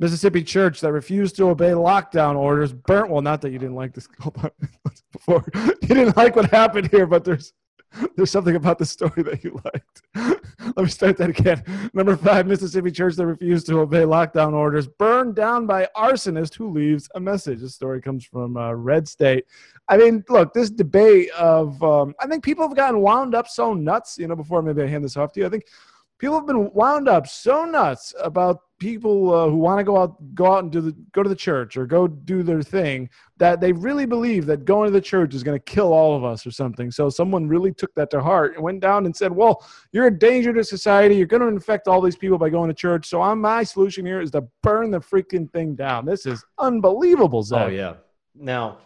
Mississippi church that refused to obey lockdown orders burnt. Well, not that you didn't like this before. You didn't like what happened here, but there's there's something about the story that you liked. Let me start that again. Number five, Mississippi church that refused to obey lockdown orders burned down by arsonist who leaves a message. This story comes from uh, Red State. I mean, look, this debate of um, I think people have gotten wound up so nuts. You know, before maybe I hand this off to you, I think people have been wound up so nuts about people uh, who want to go out go out and do the go to the church or go do their thing that they really believe that going to the church is going to kill all of us or something so someone really took that to heart and went down and said well you're a danger to society you're going to infect all these people by going to church so I'm, my solution here is to burn the freaking thing down this is unbelievable Zach. Oh yeah. Now,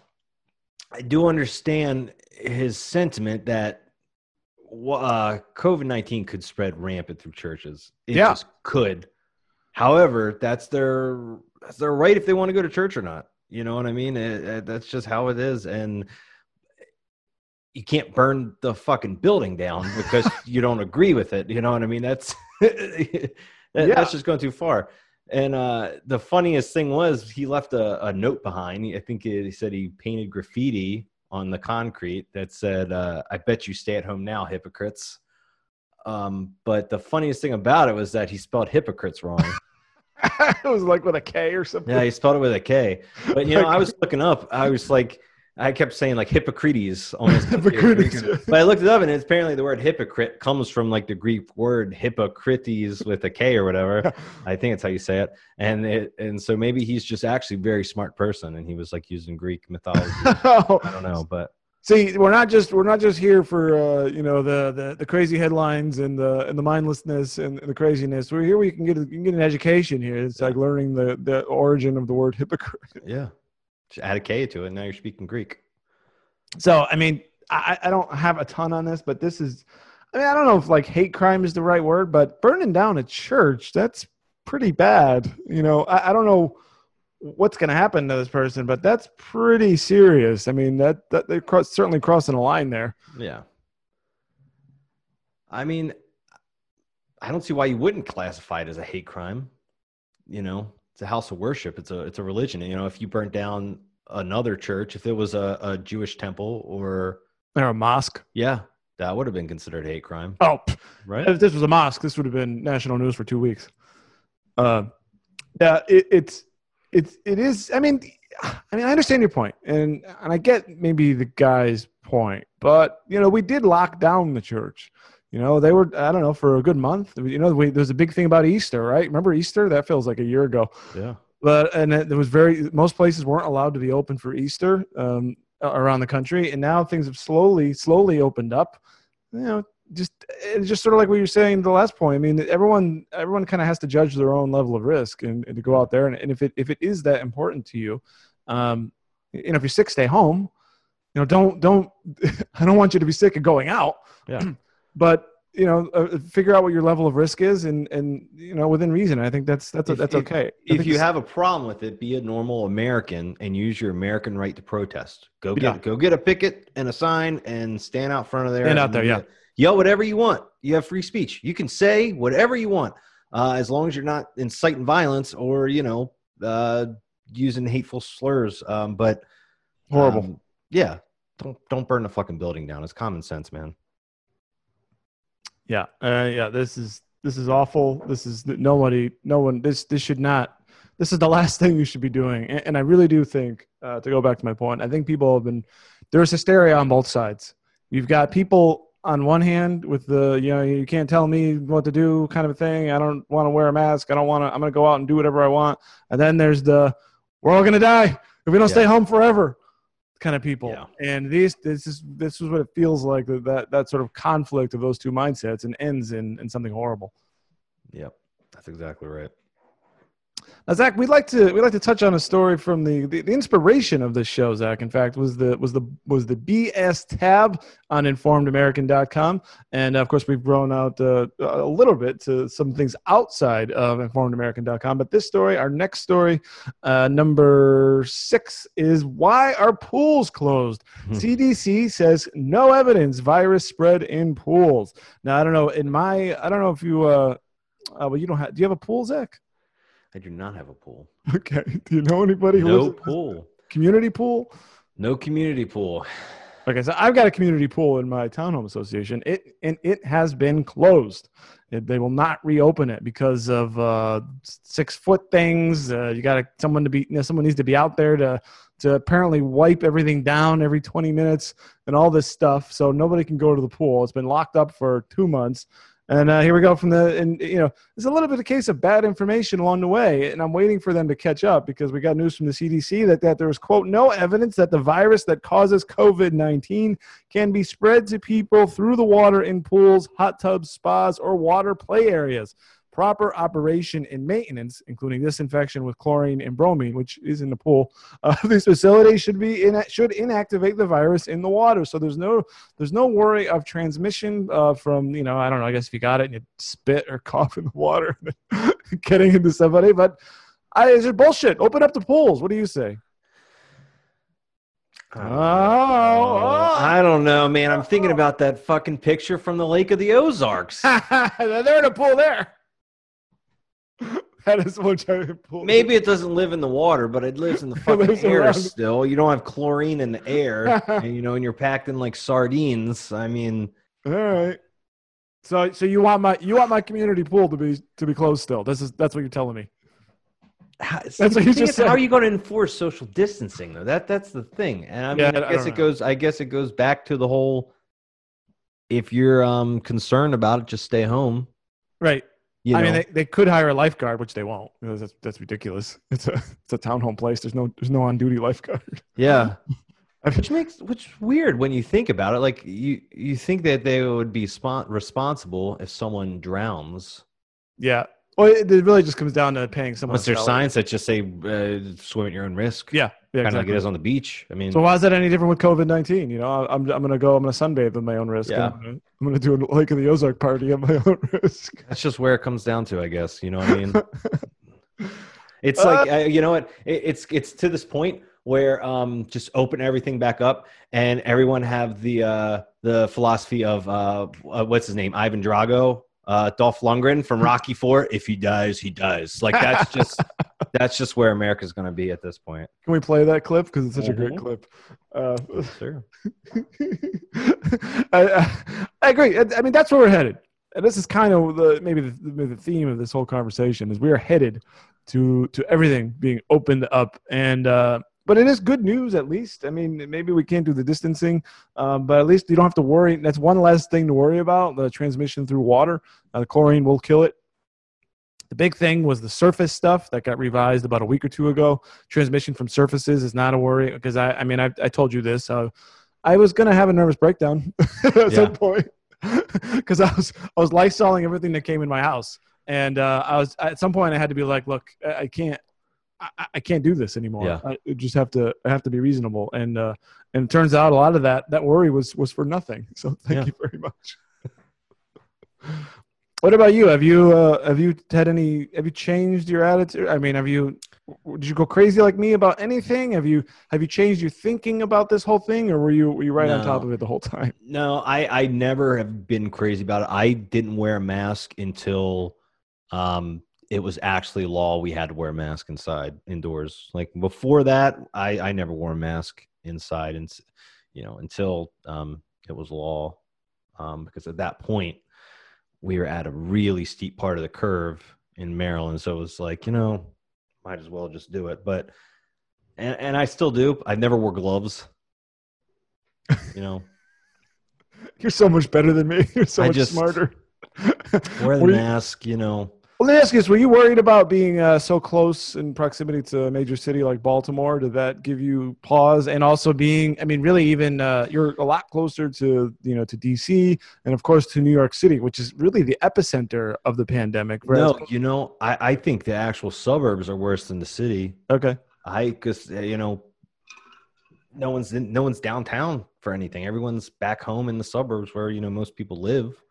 I do understand his sentiment that uh, COVID nineteen could spread rampant through churches. It Yeah. just could. However, that's their that's their right if they want to go to church or not. You know what I mean? It- it- that's just how it is, and you can't burn the fucking building down because you don't agree with it. You know what I mean? That's that, Yeah. that's just going too far. And uh, the funniest thing was he left a, a note behind. I think he said he painted graffiti on the concrete that said, uh, "I bet you stay at home now, hypocrites." Um, but the funniest thing about it was that he spelled hypocrites wrong. it was like with a K or something yeah, he spelled it with a K. But you know, I was looking up. I was like, I kept saying like Hippocrates on Hippocrates. But I looked it up, and it's apparently the word hypocrite comes from like the Greek word Hippocrates with a K or whatever. I think it's how you say it. And it, and so maybe he's just actually a very smart person, and he was like using Greek mythology. Oh. I don't know, but See, we're not just we're not just here for uh, you know the, the the crazy headlines and the and the mindlessness and the craziness. We're here. We can get a, you can get an education here. It's like learning the the origin of the word hypocrite. yeah, just add a K to it. Now you're speaking Greek. So I mean, I, I don't have a ton on this, but this is. I mean, I don't know if like hate crime is the right word, but burning down a church that's pretty bad. You know, I, I don't know what's going to happen to this person, but that's pretty serious. I mean, that that they're cross, certainly crossing a line there. Yeah. I mean, I don't see why you wouldn't classify it as a hate crime. You know, it's a house of worship. It's a it's a religion. You know, if you burnt down another church, if it was a, a Jewish temple or Or a mosque. yeah, that would have been considered a hate crime, Oh, right? if this was a mosque, this would have been national news for two weeks. Uh, yeah, it, it's it's it is. I mean, I mean, I understand your point, and and I get maybe the guy's point, but you know, we did lock down the church. You know, they were I don't know for a good month. You know, we, there's a big thing about Easter, right? Remember Easter? That feels like a year ago. Yeah. But and it, there was very most places weren't allowed to be open for Easter um, around the country, and now things have slowly slowly opened up. You know, just it's just sort of like what you're saying the last point. I mean, everyone everyone kind of has to judge their own level of risk and, and to go out there and, and if it if it is that important to you, um, you know, if you're sick, stay home. You know, don't don't. I don't want you to be sick and going out. Yeah. but you know, uh, figure out what your level of risk is, and and you know, within reason. I think that's that's If- that's if- okay. If you have a problem with it, be a normal American and use your American right to protest. Go get Yeah. go get a picket and a sign and stand out front of there. Stand out there, yeah. Yell whatever you want. You have free speech. You can say whatever you want, uh, as long as you're not inciting violence or you know uh, using hateful slurs. Um, but horrible. um, yeah, don't don't burn the fucking building down. It's common sense, man. Yeah, uh, yeah. This is this is awful. This is nobody, no one. This this should not. This is the last thing you should be doing. And, and I really do think, uh, to go back to my point, I think people have been there's hysteria on both sides. You've got people on one hand with the you know you can't tell me what to do kind of a thing. I don't want to wear a mask. I don't want to. I'm going to go out and do whatever I want. And then there's the we're all going to die if we don't stay home forever kind of people. Yeah. And these this is this is what it feels like that that, that sort of conflict of those two mindsets and ends in, in something horrible. Yep, that's exactly right. Now, Zach, we'd like to we'd like to touch on a story from the, the the inspiration of this show. Zach, in fact, was the was the was the BS tab on InformedAmerican.com, and of course, we've grown out uh, a little bit to some things outside of InformedAmerican.com. But this story, our next story, uh, number six, is why are pools closed? Hmm. CDC says no evidence virus spread in pools. Now, I don't know. In my, I don't know if you. Uh, uh, well, you don't have. Do you have a pool, Zach? I do not have a pool. Okay. Do you know anybody who No pool. community pool? No community pool. I said, I've got a community pool in my townhome association. It and it has been closed. It, they will not reopen it because of uh, six foot things. Uh, you got someone to be. You know, someone needs to be out there to to apparently wipe everything down every 20 minutes and all this stuff. So nobody can go to the pool. It's been locked up for two months. And uh, here we go from the, and you know, there's a little bit of case of bad information along the way, and I'm waiting for them to catch up because we got news from the CDC that that there was quote no evidence that the virus that causes COVID-19 can be spread to people through the water in pools, hot tubs, spas, or water play areas. Proper operation and maintenance, including disinfection with chlorine and bromine, which is in the pool, uh, these facilities should be in, should inactivate the virus in the water. So there's no there's no worry of transmission uh, from you know I don't know I guess if you got it and you spit or cough in the water, getting into somebody. But I, is it bullshit? Open up the pools. What do you say? Oh, oh. I don't know, man. I'm thinking about that fucking picture from the Lake of the Ozarks. They're in a pool there. that is one giant pool. Maybe it doesn't live in the water, but it lives in the fucking air around. still. You don't have chlorine in the air, and you know, and you're packed in like sardines. I mean, All right. So so you want my you want my community pool to be to be closed still? This is that's what you're telling me. how, That's what you just how are you going to enforce social distancing though? That that's the thing. And I mean, Yeah, I I guess it goes. I guess it goes back to the whole. If you're um concerned about it, just stay home. Right. You know? I mean, they, they could hire a lifeguard, which they won't. That's that's ridiculous. It's a it's a townhome place. There's no there's no on duty lifeguard. yeah. Which makes which weird when you think about it like you you think that they would be spon- responsible if someone drowns yeah. Well, it, it really just comes down to paying someone. unless there's signs that just say uh, swim at your own risk Yeah. Yeah. kind of like it is on the beach i mean So why is that any different with COVID nineteen? You know, I'm I'm gonna go. I'm gonna sunbathe at my own risk. Yeah. I'm, gonna, I'm gonna do a Lake of the Ozark party at my own risk. that's just where it comes down to i guess you know what i mean it's like uh, you know what it, it's it's to this point where um just open everything back up and everyone have the uh the philosophy of uh uh, what's his name ivan drago uh dolph lundgren from rocky 4 if he dies he dies like that's just that's just where america's gonna be at this point Can we play that clip because it's such a great Mhm. clip? Uh, sure I, I, I agree. I, I mean, that's where we're headed. And this is kind of the maybe the, maybe the theme of this whole conversation is we are headed to to everything being opened up and. Uh, but it is good news, at least. I mean, maybe we can't do the distancing, um, but at least you don't have to worry. That's one less thing to worry about: the transmission through water. Uh, the chlorine will kill it. The big thing was the surface stuff that got revised about a week or two ago. Transmission from surfaces is not a worry because I, I mean, I, I told you this. Uh, I was gonna have a nervous breakdown at Yeah. some point because I was I was lysoling everything that came in my house, and uh, I was at some point I had to be like, look, I can't. I, I can't do this anymore. Yeah. I just have to. I have to be reasonable, and uh, and it turns out a lot of that that worry was was for nothing. So thank Yeah. you very much. What about you? Have you uh, have you had any? Have you changed your attitude? I mean, have you? Did you go crazy like me about anything? Have you have you changed your thinking about this whole thing, or were you were you right on top of it the whole time? No, I I never have been crazy about it. I didn't wear a mask until um it was actually law we had to wear a mask inside indoors. Like before that, I I never wore a mask inside and you know until um it was law um because at that point we were at a really steep part of the curve in Maryland so it was like, you know, might as well just do it. But and and I still do. I never wore gloves. You know. You're so much better than me. You're so I much just- smarter. wear the you- mask, you know. Well, let me ask you this: Were you worried about being uh, so close in proximity to a major city like Baltimore? Did that give you pause? And also being, I mean, really, even uh, you're a lot closer to you know to DC and of course to New York City, which is really the epicenter of the pandemic. whereas- No, you know, I, I think the actual suburbs are worse than the city. Okay. I because you know, no one's in, no one's downtown for anything. Everyone's back home in the suburbs where you know most people live,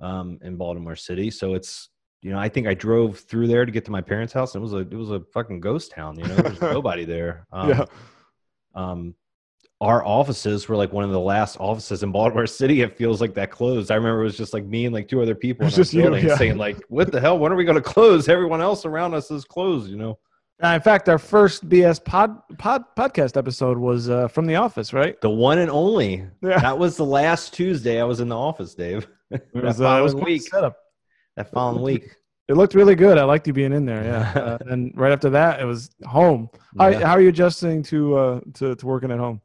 um, in Baltimore City. So it's you know, I think I drove through there to get to my parents' house. And it was a it was a fucking ghost town. You know, there's nobody there. Um, Yeah. um our offices were like one of the last offices in Baltimore City. It feels like that closed. I remember it was just like me and like two other people in just you, yeah. saying like, "What the hell? When are we going to close? Everyone else around us is closed." You know, Uh, in fact, our first BS pod, pod podcast episode was uh, from The Office, right? the one and only. Yeah. That was the last Tuesday I was in the office, Dave. It was, uh, it was a week. setup. That following week. It looked really good. I liked you being in there. Yeah. Uh, and right after that, it was home. How, Yeah. how are you adjusting to uh, to, to working at home?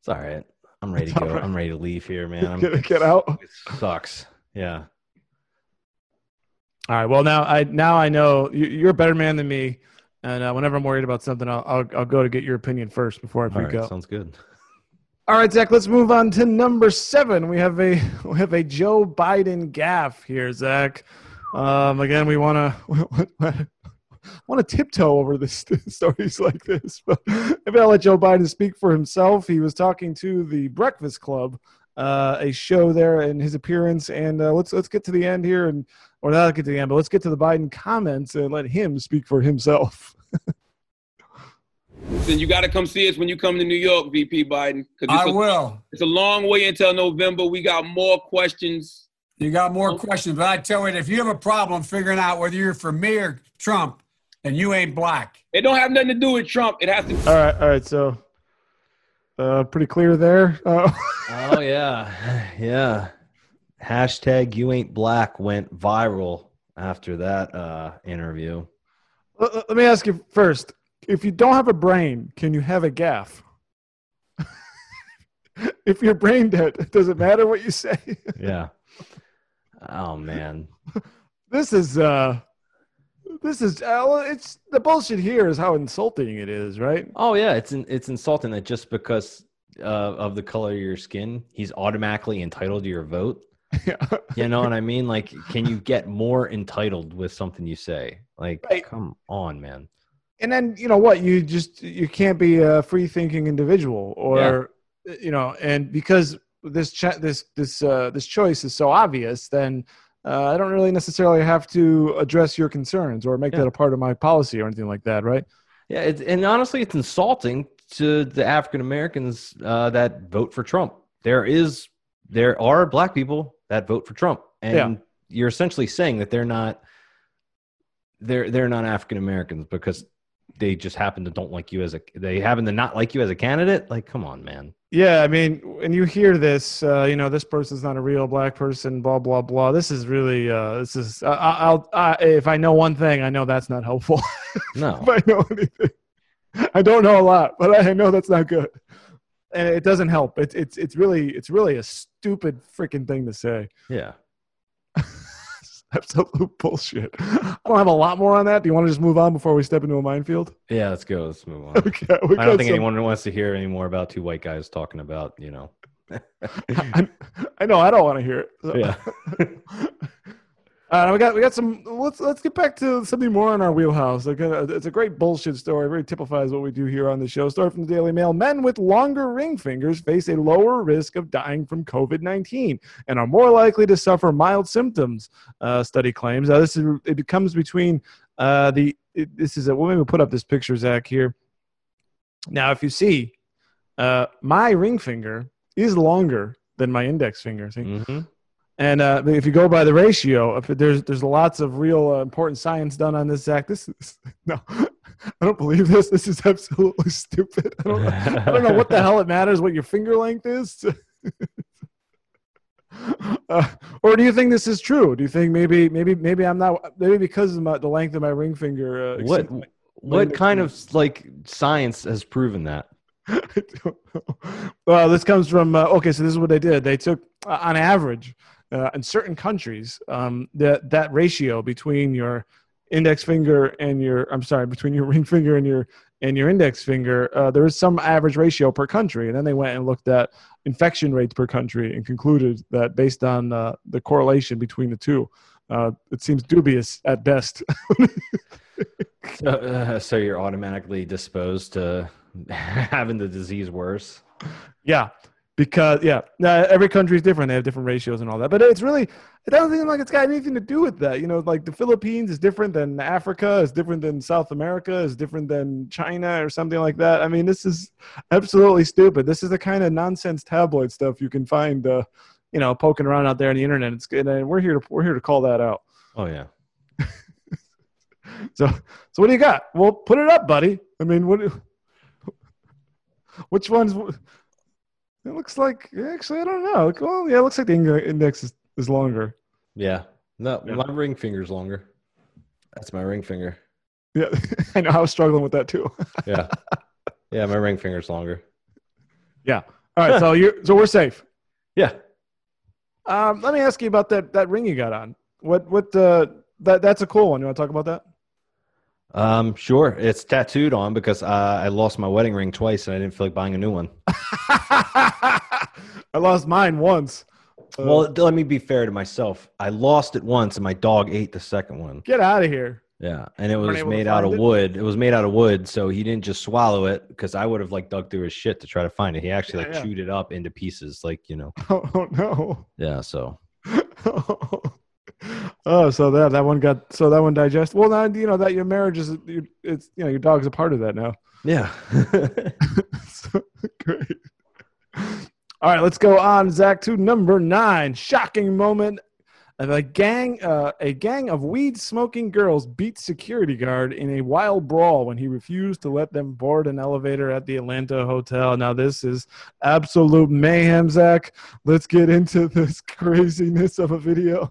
It's all right. I'm ready to go. right. I'm ready to leave here, man. I'm, Get, get out. it sucks. Yeah. All right. Well, now I now I know you, you're a better man than me, and uh, whenever I'm worried about something, I'll, I'll I'll go to get your opinion first before I freak right. out. Sounds good. All right, Zach. Let's move on to number seven. We have a we have a Joe Biden gaffe here, Zach. Um, again, we want to want to tiptoe over this stories like this, but maybe I'll let Joe Biden speak for himself. He was talking to the Breakfast Club, uh, a show there, in his appearance, and uh, let's let's get to the end here, and or not get to the end, but let's get to the Biden comments and let him speak for himself. Then you got to come see us when you come to New York, VP Biden. 'cause it's I a- will. It's a long way until November. We got more questions. You got more questions, but I tell you, if you have a problem figuring out whether you're for me or Trump, then you ain't black. It don't have nothing to do with Trump. It has to. All right, all right. So, uh, pretty clear there. Uh, Oh yeah, yeah. Hashtag you ain't black went viral after that uh, interview. let, let me ask you first: If you don't have a brain, can you have a gaffe? if you're brain dead, does it matter what you say? Yeah. Oh man. this is uh, this is uh, it's the bullshit here is how insulting it is, right? Oh yeah, it's it's insulting that just because uh, of the color of your skin, he's automatically entitled to your vote. yeah. You know what I mean? Like, can you get more entitled with something you say? Like, Right. come on, man. And then you know what you just you can't be a free thinking individual or you know and because this ch- this this uh this choice is so obvious then uh, i don't really necessarily have to address your concerns or make Yeah. that a part of my policy or anything like that right Yeah, it's, and honestly, it's insulting to the African Americans uh, that vote for Trump. There is, there are black people that vote for Trump, and Yeah. you're essentially saying that they're not, they're they're not African Americans because they just happen to don't like you as a, they happen to not like you as a candidate. Like, come on, man. yeah i mean when you hear this uh you know this person's not a real black person blah blah blah this is really uh this is i'll I, if i know one thing i know that's not helpful No, if I know anything. I don't know a lot, but I know that's not good. And it doesn't help. It's it's it's really it's really a stupid freaking thing to say. yeah. Absolute bullshit. I don't have a lot more on that. Do you want to just move on before we step into a minefield? Yeah, let's go. Let's move on. Okay. I don't think some- anyone wants to hear any more about two white guys talking about, you know. I, I know I don't want to hear it. So- Yeah. Uh, we got we got some. Let's let's get back to something more in our wheelhouse. Uh, it's a great bullshit story. It very typifies what we do here on the show. Story from the Daily Mail: Men with longer ring fingers face a lower risk of dying from COVID nineteen and are more likely to suffer mild symptoms. Uh, study claims. Now, this is it comes between uh, the. It, this is a. We'll maybe put up this picture, Zach here. Now, if you see, uh, my ring finger is longer than my index finger. See? Mhm. And uh, if you go by the ratio, if there's there's lots of real uh, important science done on this, Zach. This is no, I don't believe this. This is absolutely stupid. I don't, know, I don't know what the hell it matters what your finger length is. uh, or do you think this is true? Do you think maybe maybe maybe I'm not maybe because of my, the length of my ring finger? Uh, What what kind finger. of like science has proven that? I don't know. Well, this comes from uh, okay. So this is what they did. They took, uh, on average, uh, in certain countries, um, that that ratio between your index finger and your I'm sorry, between your ring finger and your and your index finger, uh, there is some average ratio per country, and then they went and looked at infection rates per country and concluded that based on uh, the correlation between the two, uh, it seems dubious at best. So, uh, so you're automatically disposed to having the disease worse. Yeah, because yeah, every country is different. They have different ratios and all that. But it's really, it doesn't seem like it's got anything to do with that. You know, like the Philippines is different than Africa, is different than South America, is different than China or something like that. I mean, this is absolutely stupid. This is the kind of nonsense tabloid stuff you can find, uh, you know, poking around out there on the internet. It's good, and we're here to we're here to call that out. Oh yeah. So, so what do you got? Well, put it up, buddy. I mean, what? Which one's? It looks like actually I don't know. Well, yeah, it looks like the index is, is longer. Yeah. No, Yeah. my ring finger's longer. That's my ring finger. Yeah, I know. I was struggling with that too. Yeah. yeah, my ring finger's longer. yeah. All right. So you so we're safe. Yeah. Um, let me ask you about that that ring you got on. What what uh that that's a cool one. You want to talk about that? Um, sure. It's tattooed on because uh, I lost my wedding ring twice and I didn't feel like buying a new one. I lost mine once. Uh, well, let me be fair to myself. I lost it once and my dog ate the second one. get out of here. Yeah, and it was made out of it? wood. It was made out of wood, so he didn't just swallow it because I would have like dug through his shit to try to find it. He actually Yeah, like yeah. chewed it up into pieces, like you know. Oh, no. Yeah, so oh, so that that one got so that one digested. Well, now you know that your marriage is you- it's you know your dog's a part of that now. yeah. So, great. All right, let's go on, Zach, to number nine. Shocking moment. of A gang, uh, a gang of weed smoking girls beat security guard in a wild brawl when he refused to let them board an elevator at the Atlanta hotel. Now, this is absolute mayhem, Zach. Let's get into this craziness of a video.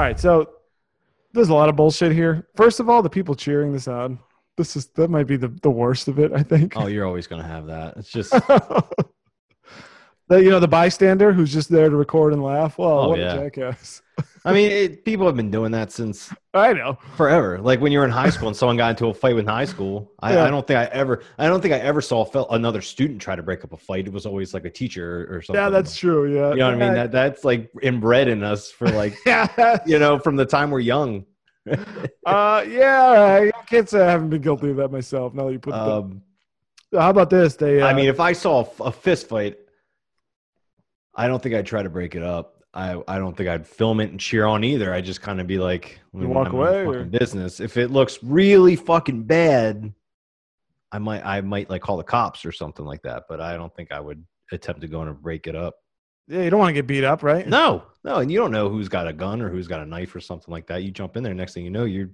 All right, so there's a lot of bullshit here. First of all, the people cheering this on. This is that might be the, the worst of it, I think. oh, you're always gonna have that. It's just the, you know, the bystander who's just there to record and laugh. Well, Oh, what yeah. a jackass. I mean, it, people have been doing that since I know. forever. Like when you were in high school and someone got into a fight with high school. I, Yeah. I don't think I ever. I don't think I ever saw another student try to break up a fight. It was always like a teacher or, something. Yeah, that's true. Yeah. You know what I mean? That that's like inbred in us for like yeah. you know from the time we're young. Uh, yeah. I can't say I haven't been guilty of that myself. Now that you put Um, the, how about this? They. Uh, I mean, if I saw a fist fight, I don't think I'd try to break it up. I, I don't think I'd film it and cheer on either. I just kind of be like, You walk away, or- business. If it looks really fucking bad, I might I might like call the cops or something like that. But I don't think I would attempt to go in and break it up. yeah, you don't want to get beat up, right? No, no, and you don't know who's got a gun or who's got a knife or something like that. You jump in there, next thing you know, you're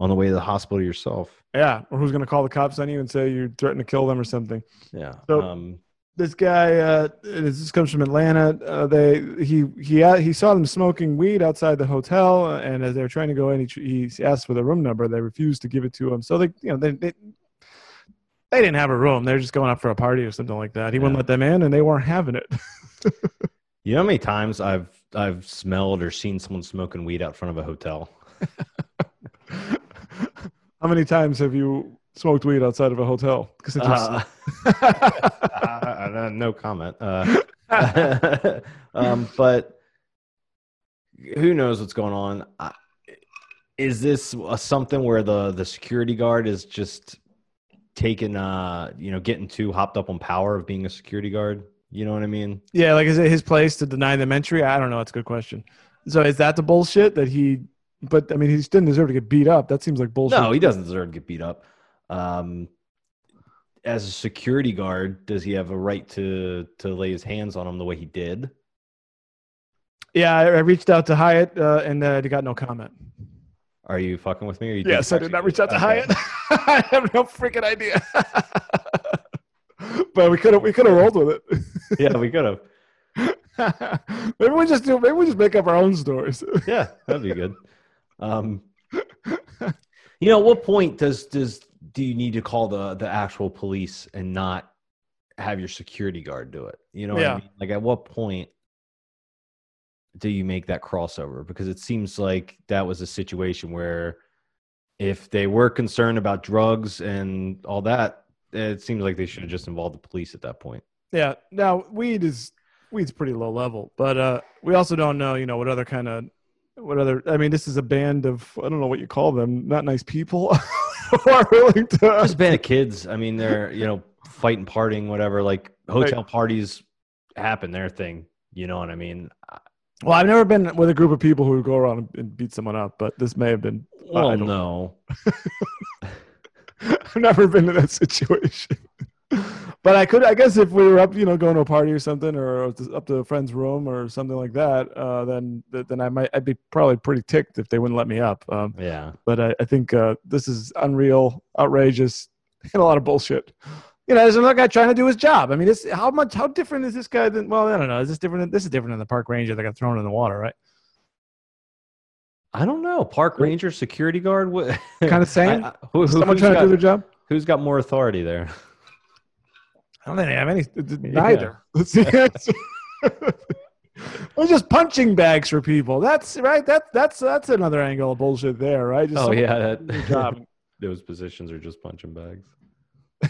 on the way to the hospital yourself. Yeah, or who's going to call the cops on you and say you threatened to kill them or something? Yeah. So- um, This guy, uh, this comes from Atlanta. Uh, they he he uh, he saw them smoking weed outside the hotel, uh, and as they were trying to go in, he, he asked for the room number. They refused to give it to him. So they, you know, they they, they didn't have a room. They were just going up for a party or something like that. He wouldn't let them in, and they weren't having it. you know how many times I've I've smelled or seen someone smoking weed out front of a hotel? How many times have you smoked weed outside of a hotel? Because it just Uh, uh, no comment. Uh, um, but who knows what's going on? I- Is this uh, something where the the security guard is just taking, uh, you know, getting too hopped up on power of being a security guard? You know what I mean? Yeah, like is it his place to deny them entry? I don't know. It's a good question. So is that the bullshit that he? But I mean, he didn't deserve to get beat up. That seems like bullshit. No, he doesn't deserve to get beat up. Um, as a security guard, does he have a right to to lay his hands on him the way he did? Yeah, I, I reached out to Hyatt uh, and uh, they got no comment. Are you fucking with me? Or you Yes, I did not reach out to Okay. Hyatt. I have no freaking idea. but we could have we could have rolled with it. yeah, we could have. maybe we just do. Maybe we just make up our own stories. Yeah, that'd be good. Um, you know, at what point does does do you need to call the the actual police and not have your security guard do it? You know, what Yeah. I mean? like at what point do you make that crossover? Because it seems like that was a situation where if they were concerned about drugs and all that, it seems like they should have just involved the police at that point. Yeah. Now weed is weed's pretty low level, but uh, we also don't know, you know, what other kind of what other. I mean, this is a band of I don't know what you call them, not nice people are willing to. Just a band of kids. I mean, they're you know fighting, partying, whatever. Like hotel parties happen, their thing. You know what I mean? Well, I've never been with a group of people who go around and beat someone up, but this may have been. I Well, don't- no. I've never been in that situation. but I could, I guess, if we were up, you know, going to a party or something, or up to a friend's room or something like that, uh, then then I might, I'd be probably pretty ticked if they wouldn't let me up. Um, Yeah. but I, I think uh, this is unreal, outrageous, and a lot of bullshit. You know, there's another guy trying to do his job. I mean, this how much how different is this guy than? Well, I don't know. Is this different? Than, this is different than the park ranger that got thrown in the water, right? I don't know. Park ranger, security guard. What Kind of same. I- I- who- Someone trying to do their job. Who's got more authority there? I don't think they have any. Neither. That's the answer. We're just punching bags for people. That's right. That that's that's another angle of bullshit there, right? Just Oh yeah, that, job. those positions are just punching bags.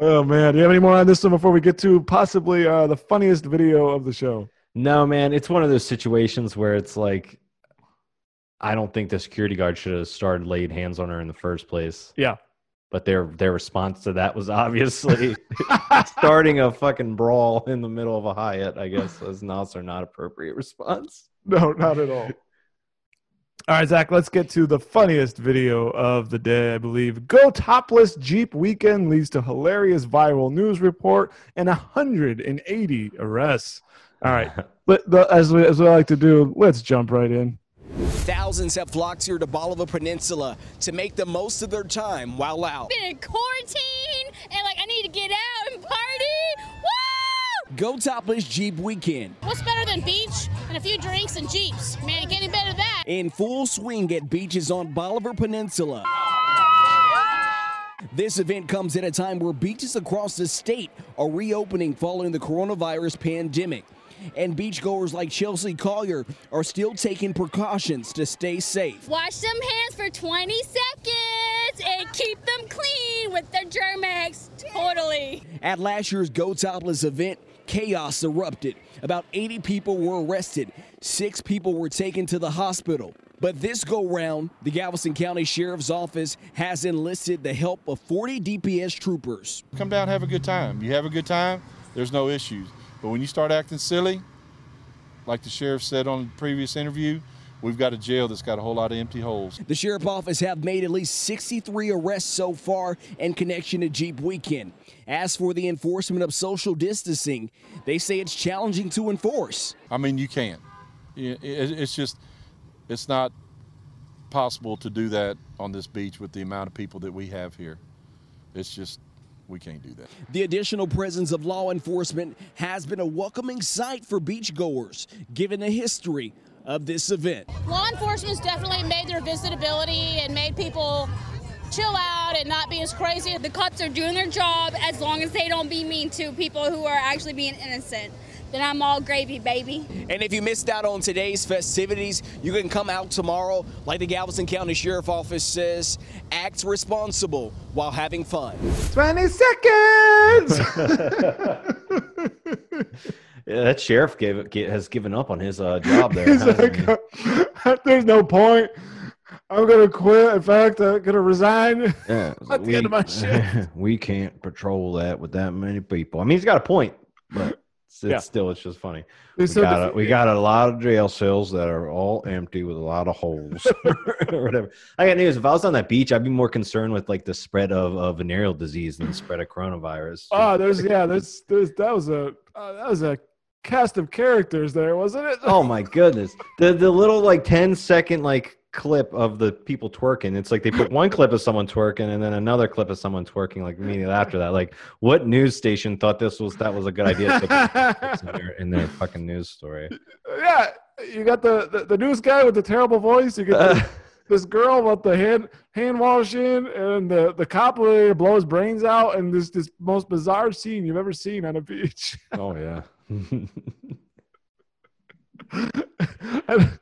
oh man, do you have any more on this one before we get to possibly uh, the funniest video of the show? No, man, it's one of those situations where it's like, I don't think the security guard should have started laid hands on her in the first place. Yeah. But their their response to that was obviously starting a fucking brawl in the middle of a Hyatt. I guess is also not appropriate response. No, not at all. All right, Zach, let's get to the funniest video of the day, I believe. Go topless Jeep weekend leads to hilarious viral news report and 180 arrests. All right, but as, we, as we like to do, let's jump right in. Thousands have flocked here to Bolivar Peninsula to make the most of their time while out. Been in quarantine and like I need to get out and party. Woo! Go Topless Jeep Weekend What's better than beach and a few drinks and jeeps? Man, it getting better than that. in full swing at beaches on Bolivar Peninsula. This event comes at a time where beaches across the state are reopening following the coronavirus pandemic. And beachgoers like Chelsea Collier are still taking precautions to stay safe. Wash them hands for 20 seconds and keep them clean with their Germ-X. Totally. At last year's Go Topless event, chaos erupted. About 80 people were arrested, six people were taken to the hospital. But this go round, the Galveston County Sheriff's Office has enlisted the help of 40 DPS troopers. Come down, have a good time. You have a good time, there's no issues. But when you start acting silly, like the sheriff said on the previous interview, we've got a jail that's got a whole lot of empty holes. The sheriff office have made at least 63 arrests so far in connection to Jeep Weekend. As for the enforcement of social distancing, they say it's challenging to enforce. I mean, you can't. it, it, it's just it's not possible to do that on this beach with the amount of people that we have here. It's just we can't do that. The additional presence of law enforcement has been a welcoming sight for beachgoers, given the history of this event. Law enforcement's definitely made their visitability and made people chill out and not be as crazy. The cops are doing their job as long as they don't be mean to people who are actually being innocent. Then I'm all gravy, baby. And if you missed out on today's festivities, you can come out tomorrow. Like the Galveston County Sheriff Office says, act responsible while having fun. 20 seconds! Yeah, that sheriff gave get, has given up on his uh, job there. He's like, There's no point. I'm going to quit. In fact, I'm going to resign Yeah, at the end of my shift. we can't patrol that with that many people. I mean, he's got a point, but it's, it's Yeah. still it's just funny. We so got, a, we got a lot of jail cells that are all empty with a lot of holes or whatever. I got news. If I was on that beach, I'd be more concerned with like the spread of, of venereal disease than the spread of coronavirus. Oh, there's yeah, there's, there's that was a uh, that was a cast of characters there, wasn't it? Oh my goodness. The the little like 10 second like clip of the people twerking. It's like they put one clip of someone twerking and then another clip of someone twerking like immediately after that. Like what news station thought this was that was a good idea to in their, in their fucking news story? yeah, you got the, the the news guy with the terrible voice. You get the, this girl with the hand hand washing, and the the cop to blow his brains out, and this this most bizarre scene you've ever seen on a beach. Oh yeah. And-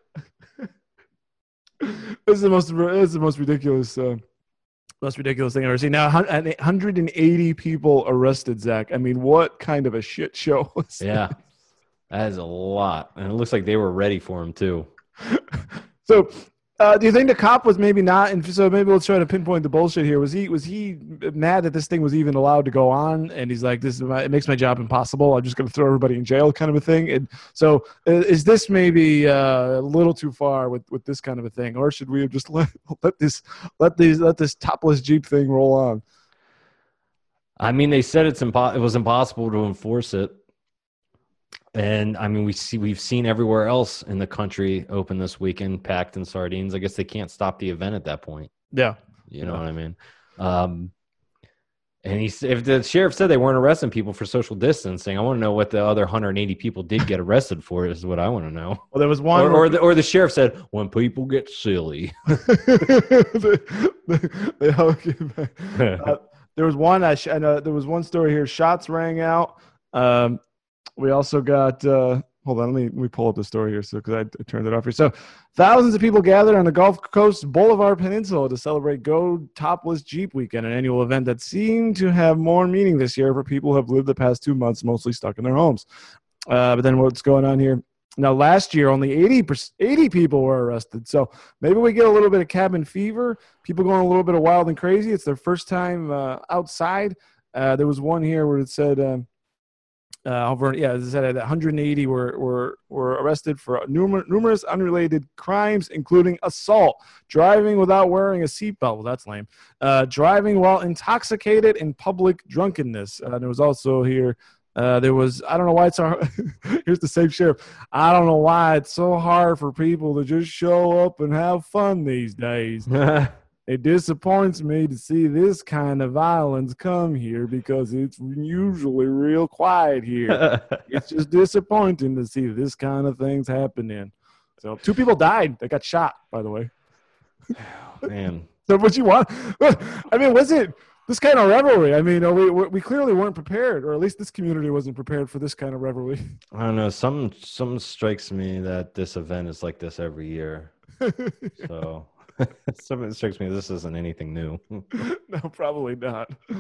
this is the most this is the most ridiculous uh, most ridiculous thing I've ever seen. Now, 180 people arrested. Zach, I mean, what kind of a shit show? Was that? yeah. That is a lot. And it looks like they were ready for him too. So, uh, do you think the cop was maybe not? And so maybe let's try to pinpoint the bullshit here. Was he was he mad that this thing was even allowed to go on? And he's like, "This is my, it makes my job impossible. I'm just going to throw everybody in jail," kind of a thing. And so, is this maybe uh, a little too far with, with this kind of a thing, or should we have just let let this let these let this topless jeep thing roll on? I mean, they said it's impo- it was impossible to enforce it. And I mean, we see we've seen everywhere else in the country open this weekend, packed in sardines. I guess they can't stop the event at that point. Yeah, You know what I mean? Um, and he, if the sheriff said they weren't arresting people for social distancing, I want to know what the other 180 people did get arrested for. Is what I want to know. Well, there was one, Or, or the or the sheriff said when people get silly. They. Uh, there was one. I, sh- I know there was one story here. Shots rang out. Um, we also got. Uh, hold on, let me let me pull up the story here, so because I, I turned it off here. So, thousands of people gathered on the Gulf Coast Bolivar Peninsula to celebrate Go Topless Jeep Weekend, an annual event that seemed to have more meaning this year for people who have lived the past two months mostly stuck in their homes. Uh, but then what's going on here? Now, last year, only 80, 80 people were arrested. So maybe we get a little bit of cabin fever, people going a little bit of wild and crazy. It's their first time uh, outside. Uh, there was one here where it said, um, uh, over, yeah, it said that 180 were, were, were arrested for numer- numerous unrelated crimes, including assault, driving without wearing a seatbelt. Well, that's lame. Uh, driving while intoxicated, and public drunkenness. Uh, there was also here uh, there was I don't know why it's so here's the same sheriff. I don't know why it's so hard for people to just show up and have fun these days. it disappoints me to see this kind of violence come here because it's usually real quiet here. it's just disappointing to see this kind of things happening. So two people died. They got shot, by the way. Man, So what you want? I mean, was it this kind of revelry? I mean, we we we clearly weren't prepared, or at least this community wasn't prepared for this kind of revelry. I don't know. Some some strikes me that this event is like this every year. So something strikes me this isn't anything new. no, probably not.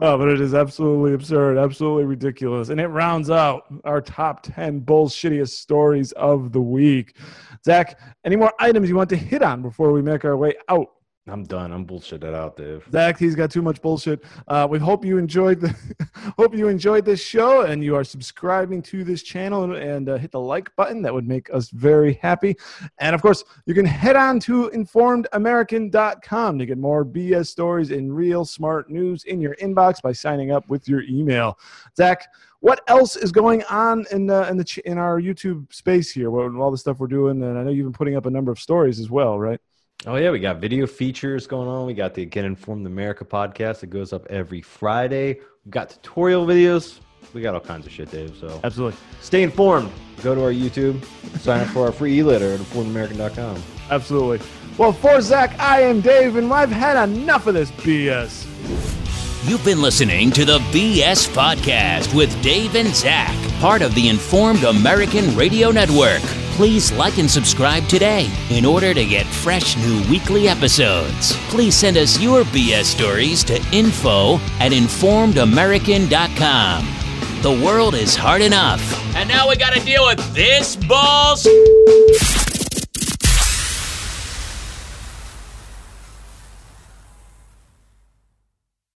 Oh, but it is absolutely absurd, absolutely ridiculous, and it rounds out our top ten bullshittiest stories of the week. Zach, any more items you want to hit on before we make our way out? I'm done. I'm bullshitted out, Dave. Zach, he's got too much bullshit. Uh, we hope you enjoyed the hope you enjoyed this show and you are subscribing to this channel and, and uh, hit the like button. That would make us very happy. And of course, you can head on to informedamerican.com to get more BS stories and real smart news in your inbox by signing up with your email. Zach, what else is going on in the, in the in our YouTube space here? What, all the stuff we're doing, and I know you've been putting up a number of stories as well, right? Oh yeah, we got video features going on. We got the Get Informed America podcast that goes up every Friday. We've got tutorial videos. We got all kinds of shit, Dave. So absolutely, stay informed. Go to our YouTube, sign up for our free e-letter at informedamerican.com. Absolutely. Well, for Zach, I am Dave, and I've had enough of this BS. You've been listening to the BS Podcast with Dave and Zach, part of the Informed American Radio Network. Please like and subscribe today in order to get fresh new weekly episodes. Please send us your BS stories to info at informedamerican.com. The world is hard enough. And now we gotta deal with this balls.